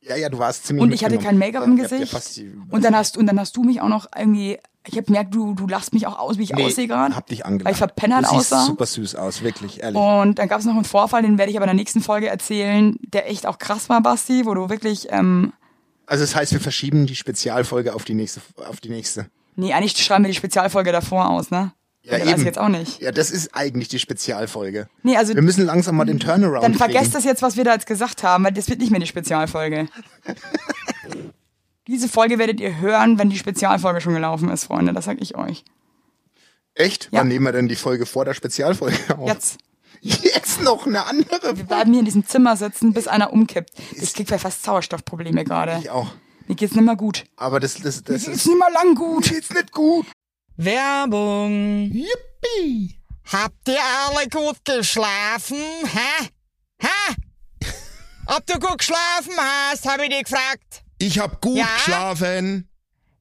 ja, ja, du warst ziemlich und ich hatte kein. Make-up im Ja, ja, Gesicht. fast die- Und dann hast und dann hast du mich auch noch irgendwie. Ich habe gemerkt, du, du lachst mich auch aus, wie ich Nee, aussehe gerade. hab dich angelacht. Weil ich verpennert du siehst aussah. super süß aus, wirklich, ehrlich. Und dann gab es noch einen Vorfall, den werde ich aber in der nächsten Folge erzählen, der echt auch krass war, Basti, wo du wirklich, ähm, Also das heißt, wir verschieben die Spezialfolge auf die nächste, auf die nächste. nee, eigentlich schreiben wir die Spezialfolge davor aus, ne? Ja, eben. jetzt auch nicht. Ja, das ist eigentlich die Spezialfolge. Nee, also Wir müssen langsam mal den Turnaround dann kriegen. vergesst das jetzt, was wir da jetzt gesagt haben, weil das wird nicht mehr die Spezialfolge. Diese Folge werdet ihr hören, wenn die Spezialfolge schon gelaufen ist, Freunde. Das sag ich euch. Echt? Ja. Wann nehmen wir denn die Folge vor der Spezialfolge auf? Jetzt. Jetzt noch eine andere. Wir bleiben hier in diesem Zimmer sitzen, bis einer umkippt. Ich krieg fast Sauerstoffprobleme gerade. Ich auch. Mir geht's nicht mehr gut. Aber das, das, das Mir geht's ist nicht mehr lang gut. geht's nicht gut. Werbung. Yippie! Habt ihr alle gut geschlafen? Hä? Hä? Ob du gut geschlafen hast, habe ich dich gefragt. Ich hab gut Ja? geschlafen.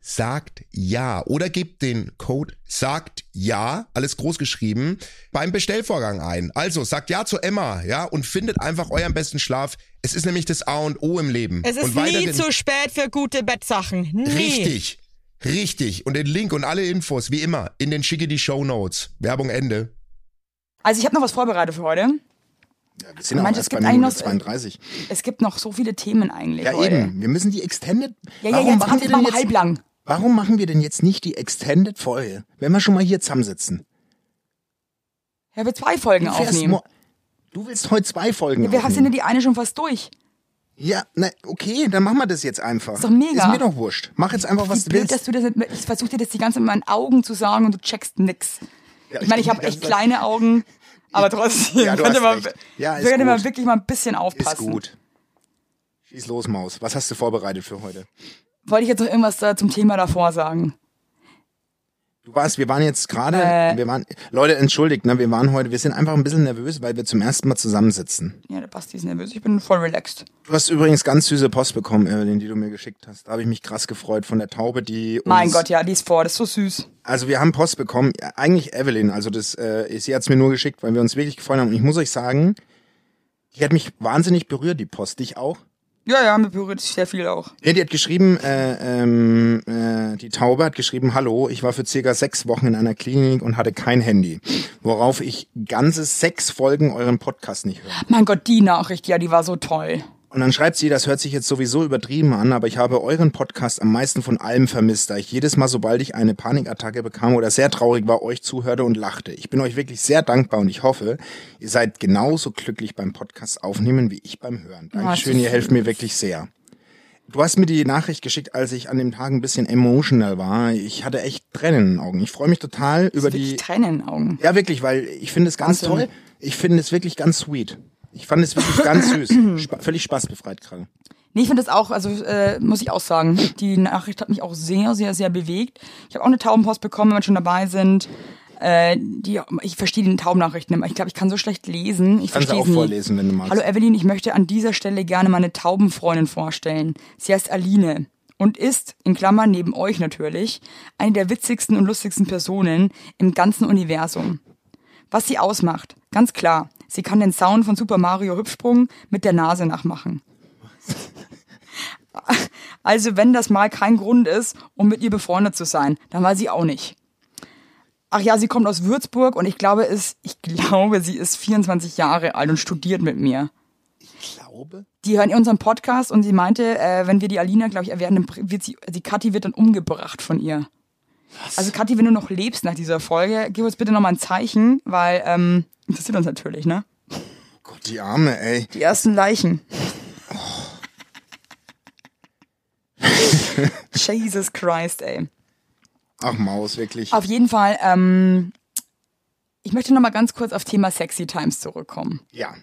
sagt ja oder gebt den Code sagt ja, alles groß geschrieben, beim Bestellvorgang ein. Also sagt ja zu Emma, ja, und findet einfach euren besten Schlaf. Es ist nämlich das A und O im Leben. Es ist und nie zu spät für gute Bettsachen. Nie. Richtig. Richtig. Und den Link und alle Infos, wie immer, in den schicke die Show Notes. Werbung Ende. Also ich habe noch was vorbereitet für heute. Ja, wir sind erst es gibt bei eigentlich noch- 32. Es gibt noch so viele Themen eigentlich Ja, heute. eben. Wir müssen die Extended. Ja, ja, warum jetzt machen wir denn jetzt, halblang. Warum machen wir denn jetzt nicht die Extended Folge, wenn wir schon mal hier zusammensitzen? Ja, wir zwei Folgen Du, aufnehmen. du willst heute zwei Folgen Ja, wir sind ja aufnehmen. die eine schon fast durch. Ja, na, okay, dann machen wir das jetzt einfach. Ist doch mega. Ist mir doch wurscht. Mach jetzt einfach, was Wie du blöd, willst. dass du das nicht, ich versuche dir das die ganze Zeit mit meinen Augen zu sagen und du checkst nix. Ja, ich meine, ich denk habe echt kleine Augen, aber trotzdem Ja, du könnte man. Ja, ist könnte man gut. wirklich mal ein bisschen Ist aufpassen. gut. Schieß los, Maus. Was hast du vorbereitet für heute? Wollte ich jetzt noch irgendwas da zum Thema davor sagen? Du warst, wir waren jetzt gerade, Äh. wir waren, Leute, entschuldigt, ne, wir waren heute, wir sind einfach ein bisschen nervös, weil wir zum ersten Mal zusammensitzen. Ja, der Basti ist nervös. Ich bin voll relaxed. Du hast übrigens ganz süße Post bekommen, Evelyn, die du mir geschickt hast. Da habe ich mich krass gefreut von der Taube, die uns, Mein Gott, ja, die ist vor. Das ist so süß. Also wir haben Post bekommen, eigentlich Evelyn, also das, äh, sie hat's mir nur geschickt, weil wir uns wirklich gefreut haben. Und ich muss euch sagen, die hat mich wahnsinnig berührt, die Post, dich auch. Ja, ja, mir berührt sich sehr viel auch. Ja, die hat geschrieben, äh, ähm, äh, die Taube hat geschrieben, hallo, ich war für circa sechs Wochen in einer Klinik und hatte kein Handy, worauf ich ganze sechs Folgen euren Podcast nicht höre. Mein Gott, die Nachricht, ja, die war so toll. Und dann schreibt sie, das hört sich jetzt sowieso übertrieben an, aber ich habe euren Podcast am meisten von allem vermisst, da ich jedes Mal, sobald ich eine Panikattacke bekam oder sehr traurig war, euch zuhörte und lachte. Ich bin euch wirklich sehr dankbar und ich hoffe, ihr seid genauso glücklich beim Podcast aufnehmen wie ich beim Hören. Dankeschön, das ihr helft mir wirklich sehr. Du hast mir die Nachricht geschickt, als ich an dem Tag ein bisschen emotional war. Ich hatte echt Tränen in den Augen. Ich freue mich total über die. Tränen in den Augen. Ja, wirklich, weil ich finde es ganz Wahnsinn. toll. Ich finde es wirklich ganz sweet. Ich fand es wirklich ganz süß. Spa völlig spaßbefreit gerade. Nee, ich finde das auch, also äh, muss ich auch sagen, die Nachricht hat mich auch sehr, sehr, sehr bewegt. Ich habe auch eine Taubenpost bekommen, wenn wir schon dabei sind. Äh, die, ich verstehe die Taubennachrichten immer. Ich glaube, ich kann so schlecht lesen. Ich Kannst du auch nie. vorlesen, wenn du magst. Hallo Evelyn, ich möchte an dieser Stelle gerne meine Taubenfreundin vorstellen. Sie heißt Aline und ist, in Klammern neben euch natürlich, eine der witzigsten und lustigsten Personen im ganzen Universum. Was sie ausmacht, ganz klar, sie kann den Sound von Super Mario Hüpfsprung mit der Nase nachmachen. Also wenn das mal kein Grund ist, um mit ihr befreundet zu sein, dann war sie auch nicht. Ach ja, sie kommt aus Würzburg und ich glaube, es, ich glaube, sie ist 24 Jahre alt und studiert mit mir. Ich glaube. Die hören unseren Podcast und sie meinte, äh, wenn wir die Alina, glaube ich, erwerben, dann wird sie, die Kathi wird dann umgebracht von ihr. Also Kathi, wenn du noch lebst nach dieser Folge, gib uns bitte nochmal ein Zeichen, weil ähm, interessiert uns natürlich, ne? Gott, die Arme, ey. Die ersten Leichen. Jesus Christ, ey. Ach, Maus, wirklich. Auf jeden Fall, ähm, ich möchte nochmal ganz kurz auf Thema Sexy Times zurückkommen. Ja.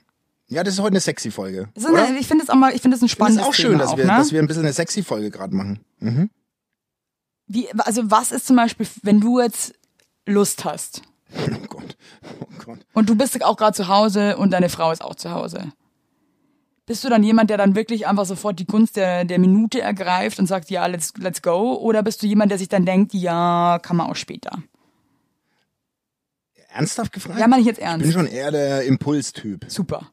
Ja, das ist heute eine sexy Folge. Ist eine, ich finde es auch mal, ich finde es ein Das ist spannendes auch schön, Thema dass auch, wir, ne? dass wir ein bisschen eine sexy Folge gerade machen. Mhm. Wie, also was ist zum Beispiel, wenn du jetzt Lust hast Oh Gott. Oh Gott. und du bist auch gerade zu Hause und deine Frau ist auch zu Hause? Bist du dann jemand, der dann wirklich einfach sofort die Gunst der, der Minute ergreift und sagt, ja, let's, let's go? Oder bist du jemand, der sich dann denkt, ja, kann man auch später? Ernsthaft gefragt? Ja, meine ich jetzt ich bin ernst. schon eher der Impulstyp. Super.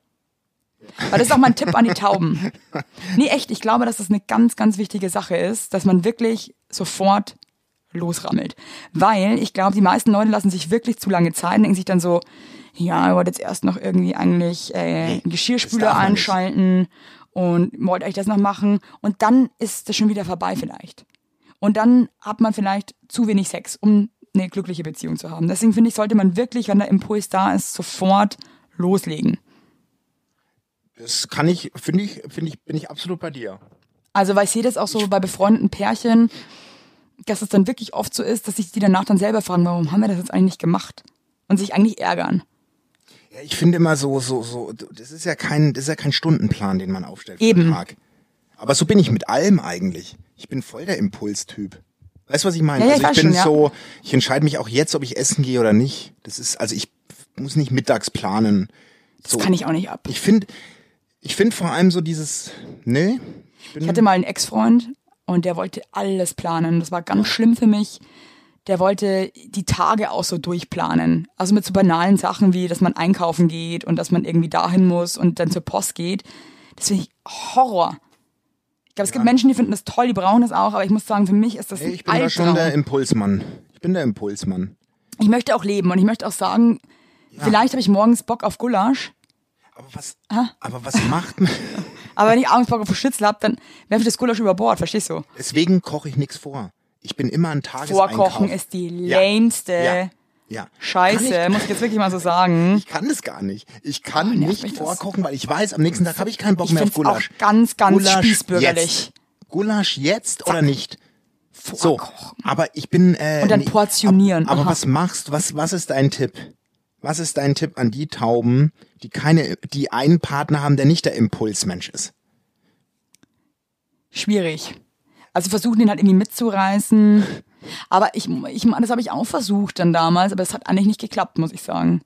Weil das ist auch mein Tipp an die Tauben. Nee, echt, ich glaube, dass das eine ganz, ganz wichtige Sache ist, dass man wirklich sofort losrammelt. Weil ich glaube, die meisten Leute lassen sich wirklich zu lange Zeit und denken sich dann so, ja, ich wollte jetzt erst noch irgendwie eigentlich äh, Geschirrspüler nicht. einschalten und wollte euch das noch machen und dann ist das schon wieder vorbei vielleicht. Und dann hat man vielleicht zu wenig Sex, um eine glückliche Beziehung zu haben. Deswegen finde ich, sollte man wirklich, wenn der Impuls da ist, sofort loslegen. Das kann ich, finde ich, finde ich, bin ich absolut bei dir. Also, weil ich sehe das auch so bei befreundeten Pärchen, dass es dann wirklich oft so ist, dass sich die danach dann selber fragen, warum haben wir das jetzt eigentlich nicht gemacht? Und sich eigentlich ärgern. Ja, ich finde immer so, so, so, das ist ja kein, das ist ja kein Stundenplan, den man aufstellt Eben. Tag. Aber so bin ich mit allem eigentlich. Ich bin voll der Impulstyp. Weißt du, was ich meine? Ja, also ich ich bin schon, ja. so, ich entscheide mich auch jetzt, ob ich essen gehe oder nicht. Das ist, also ich muss nicht mittags planen. So. Das kann ich auch nicht ab. Ich finde, ich finde vor allem so dieses, ne? Ich hatte mal einen Ex-Freund, und der wollte alles planen. Das war ganz schlimm für mich. Der wollte die Tage auch so durchplanen. Also mit so banalen Sachen wie, dass man einkaufen geht und dass man irgendwie dahin muss und dann zur Post geht. Das finde ich Horror. Ich glaube, es gibt Menschen, die finden das toll, die brauchen das auch, aber ich muss sagen, für mich ist das Hey, ein ich bin da schon der. Impulsmann. Ich bin der Impulsmann. Ich möchte auch leben und ich möchte auch sagen, vielleicht habe ich morgens Bock auf Gulasch, Aber was, Ah. aber was macht man? aber wenn ich abends Bock auf Schnitzel habe, dann werfe ich das Gulasch über Bord, verstehst du? Deswegen koche ich nichts vor. Ich bin immer ein Tageseinkauf. Vorkochen ist die Ja. lämste Ja. ja. Scheiße, Kann muss ich jetzt wirklich mal so sagen. Ich, ich kann das gar nicht. Ich kann Oh, nicht das. vorkochen, weil ich weiß, am nächsten Tag habe ich keinen Bock Ich mehr auf find's auch Gulasch. ganz, ganz Gulasch spießbürgerlich. Jetzt. Gulasch jetzt oder nicht? So, Vorkochen. aber ich bin äh, Und dann portionieren. Aber, aber was machst? Was was ist dein Tipp? Was ist dein Tipp an die Tauben, die keine, die einen Partner haben, der nicht der Impulsmensch ist? Schwierig. Also versuchen den halt irgendwie mitzureißen. Aber ich, ich das habe ich auch versucht dann damals, aber es hat eigentlich nicht geklappt, muss ich sagen.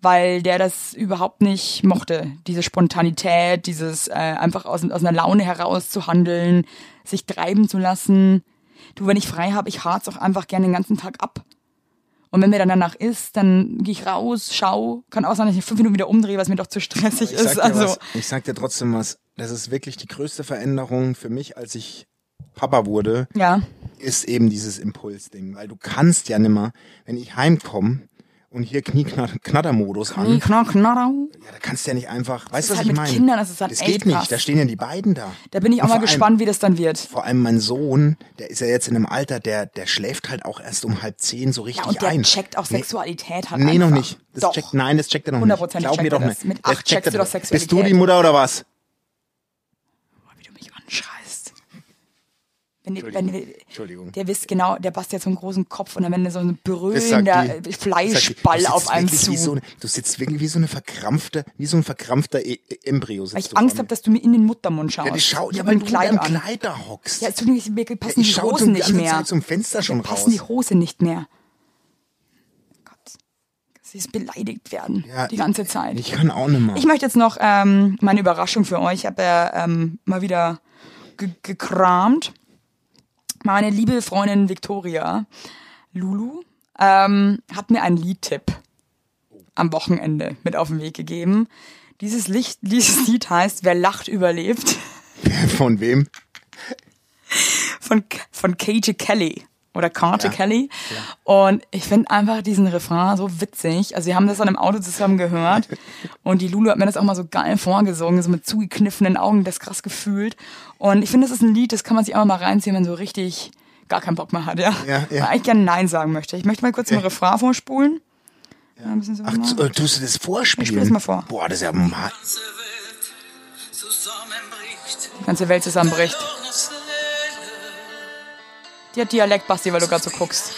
Weil der das überhaupt nicht mochte. Diese Spontanität, dieses äh, einfach aus, aus einer Laune heraus zu handeln, sich treiben zu lassen. Du, wenn ich frei habe, ich harz auch einfach gerne den ganzen Tag ab. Und wenn mir dann danach ist, dann gehe ich raus, schau, kann auch sein, dass ich fünf Minuten wieder umdrehe, es mir doch zu stressig ist. Also was, ich sag dir trotzdem was. Das ist wirklich die größte Veränderung für mich, als ich Papa wurde, ja, ist eben dieses Impulsding. Weil du kannst ja nimmer, wenn ich heimkomme und hier Knieknattermodus knack, ja, da kannst du ja nicht einfach, weißt du, was halt ich mit meine? Kindern, das ist halt das echt geht nicht, krass. da stehen ja die beiden da. Da bin ich auch mal vor allem- gespannt, wie das dann wird. Vor allem mein Sohn, der ist ja jetzt in einem Alter, der, der schläft halt auch erst um halb zehn so richtig Ja, und der ein. checkt auch Nee. Sexualität halt Nee, einfach. noch nicht. Das Doch. checkt, nein, das checkt er noch nicht. Hundertprozentig Glaub mir checkt er doch nicht. Mit acht checkst du doch Bist Sexualität. du die Mutter oder was? Wie du mich anschreist. Wenn, wenn, Entschuldigung. der wisst genau, der bastet jetzt so einen großen Kopf und dann wenn der so ein brüllender die, Fleischball auf einem zu. Wie so, eine- du sitzt wirklich wie so eine verkrampfte, wie so ein verkrampfter e E- Embryo. weil ich Angst habe, dass du mir in den Muttermund schaust. Ja, die schaut ich ja, hab weil ein du Kleid an. Kleid da hockst. Ja, Entschuldigung, passen ich die schau Hosen nicht mehr. Zeit zum Fenster schon mir raus. passen die Hose nicht mehr. Gott. Sie ist beleidigt werden. Ja, die ganze Zeit. Ich kann auch nicht mehr. Ich möchte jetzt noch ähm, meine Überraschung für euch. Ich habe ja ähm, mal wieder ge gekramt. Meine liebe Freundin Victoria Lulu ähm, hat mir einen Liedtipp am Wochenende mit auf den Weg gegeben. Dieses, Licht, dieses Lied heißt Wer lacht, überlebt Von wem? von, von KJ Kelly oder Carter Ja. Kelly. Und ich finde einfach diesen Refrain so witzig. Also wir haben das dann im Auto zusammen gehört und die Lulu hat mir das auch mal so geil vorgesungen, so mit zugekniffenen Augen, das krass gefühlt. Und ich finde, das ist ein Lied, das kann man sich auch mal reinziehen, wenn man so richtig gar keinen Bock mehr hat, ja. Ja, ja. Weil eigentlich gerne Nein sagen möchte. Ich möchte mal kurz den Refrain vorspulen. Ja. Ein bisschen so Ach, mal. äh, tust du das vorspielen? Ich spiel das mal vor. Boah, das ist ja mal. ganze Welt zusammenbricht. Die ganze Welt zusammenbricht. Die hat Dialekt, Basti, weil du gerade so guckst.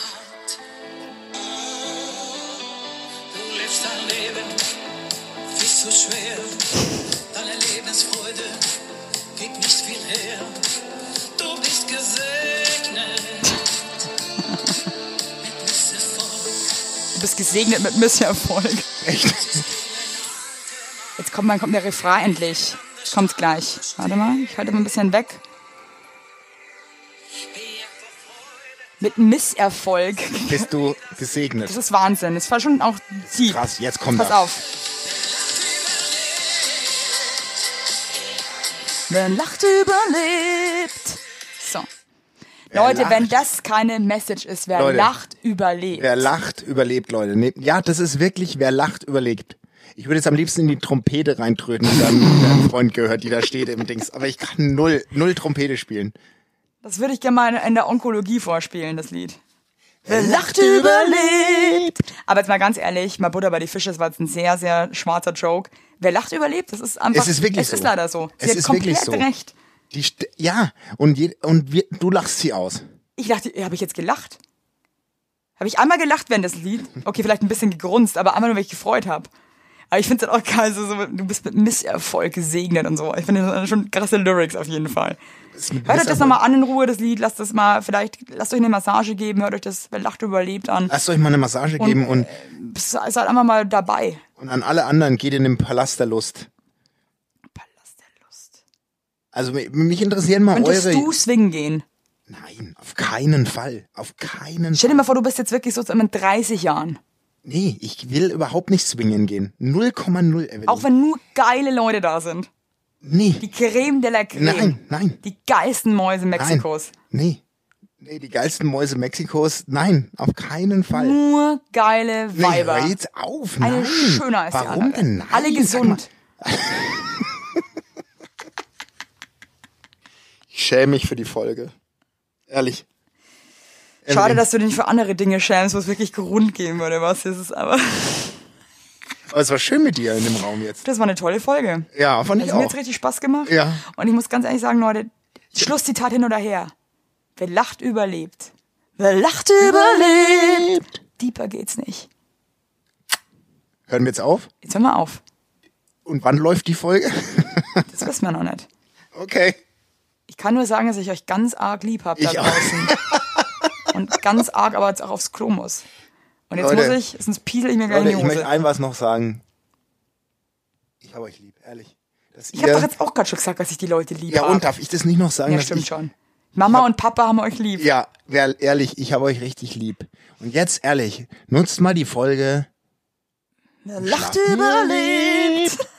Du lebst dein Leben viel zu schwer. Deine Lebensfreude gibt nicht viel her. Du bist gesegnet mit Misserfolg. Du bist gesegnet mit Misserfolg. Echt? Jetzt kommt, mal, kommt der Refrain endlich. Kommt's gleich. Warte mal, ich halte mal ein bisschen weg. Mit Misserfolg. Bist du gesegnet? Das ist Wahnsinn. Das war schon auch deep. Krass, jetzt kommt Pass er. auf. Wer lacht, überlebt. So. Leute, lacht- wenn das keine Message ist, wer Leute, lacht, überlebt. Wer lacht, überlebt, Leute. Nee, ja, das ist wirklich, wer lacht, überlebt. Ich würde jetzt am liebsten in die Trompete reintröten, die dann dein Freund gehört, die da steht im Dings. Aber ich kann null, null Trompete spielen. Das würde ich gerne mal in der Onkologie vorspielen, das Lied. Wer lacht, überlebt. Aber jetzt mal ganz ehrlich, mal Butter bei die Fische, das war jetzt ein sehr, sehr schwarzer Joke. Wer lacht, überlebt. Das ist einfach. Es ist wirklich es so. ist leider so. Sie Es hat ist komplett wirklich so. recht. Die st ja, und, je und wir, du lachst sie aus. Ich dachte, habe ich jetzt gelacht? Habe ich einmal gelacht während des Lied? Okay, vielleicht ein bisschen gegrunzt, aber einmal nur, weil ich gefreut habe. Aber ich finde es halt auch geil, so, so, du bist mit Misserfolg gesegnet und so. Ich finde das schon krasse Lyrics auf jeden Fall. Hört euch das nochmal an in Ruhe, das Lied. Lasst das mal, vielleicht, lasst euch eine Massage geben, hört euch das, wer lacht überlebt an. Lasst euch mal eine Massage geben und, Seid halt einfach mal dabei. und an alle anderen geht in den Palast der Lust. Palast der Lust. Also mi- mich interessieren mal Könntest eure. du swingen gehen? Nein, auf keinen Fall. Auf keinen Stell Fall. dir mal vor, du bist jetzt wirklich so in 30 Jahren. Nee, ich will überhaupt nicht swingen gehen. 0,0 Evelyn. Auch wenn nur geile Leute da sind. Nee. Die Creme de la Creme. Nein, nein. Die geilsten Mäuse Mexikos. Nein. Nee. Nee, die geilsten Mäuse Mexikos. Nein, auf keinen Fall. Nur geile Nee, Weiber. hör jetzt auf. Eine nein. schöner als die Warum andere. denn? Nein, Alle gesund. Ich schäme mich für die Folge. Ehrlich. Schade, dass du dich nicht für andere Dinge schämst, wo es wirklich Grund geben würde, was ist es aber. Aber es war schön mit dir in dem Raum jetzt. Das war eine tolle Folge. Ja, fand ich Das hat mir auch. jetzt richtig Spaß gemacht. Ja. Und ich muss ganz ehrlich sagen, Leute, Schlusszitat hin oder her. Wer lacht, überlebt. Wer lacht, überlebt. Deeper geht's nicht. Hören wir jetzt auf? Jetzt hör mal auf. Und wann läuft die Folge? Das wissen wir noch nicht. Okay. Ich kann nur sagen, dass ich euch ganz arg lieb hab da Ich auch. Und ganz arg aber jetzt auch aufs Klo muss. Und jetzt Leute. muss ich, sonst piesel ich mir gleich Leute, in ich die möchte Hose. ein was noch sagen. Ich habe euch lieb, ehrlich. Dass Ich habe doch jetzt auch gerade schon gesagt, dass ich die Leute lieb Ja, und darf ich das nicht noch sagen? Ja, stimmt ich, schon. Mama und Papa haben euch lieb. Ja, ehrlich, ich habe euch richtig lieb. Und jetzt ehrlich, nutzt mal die Folge. Lacht, überlebt.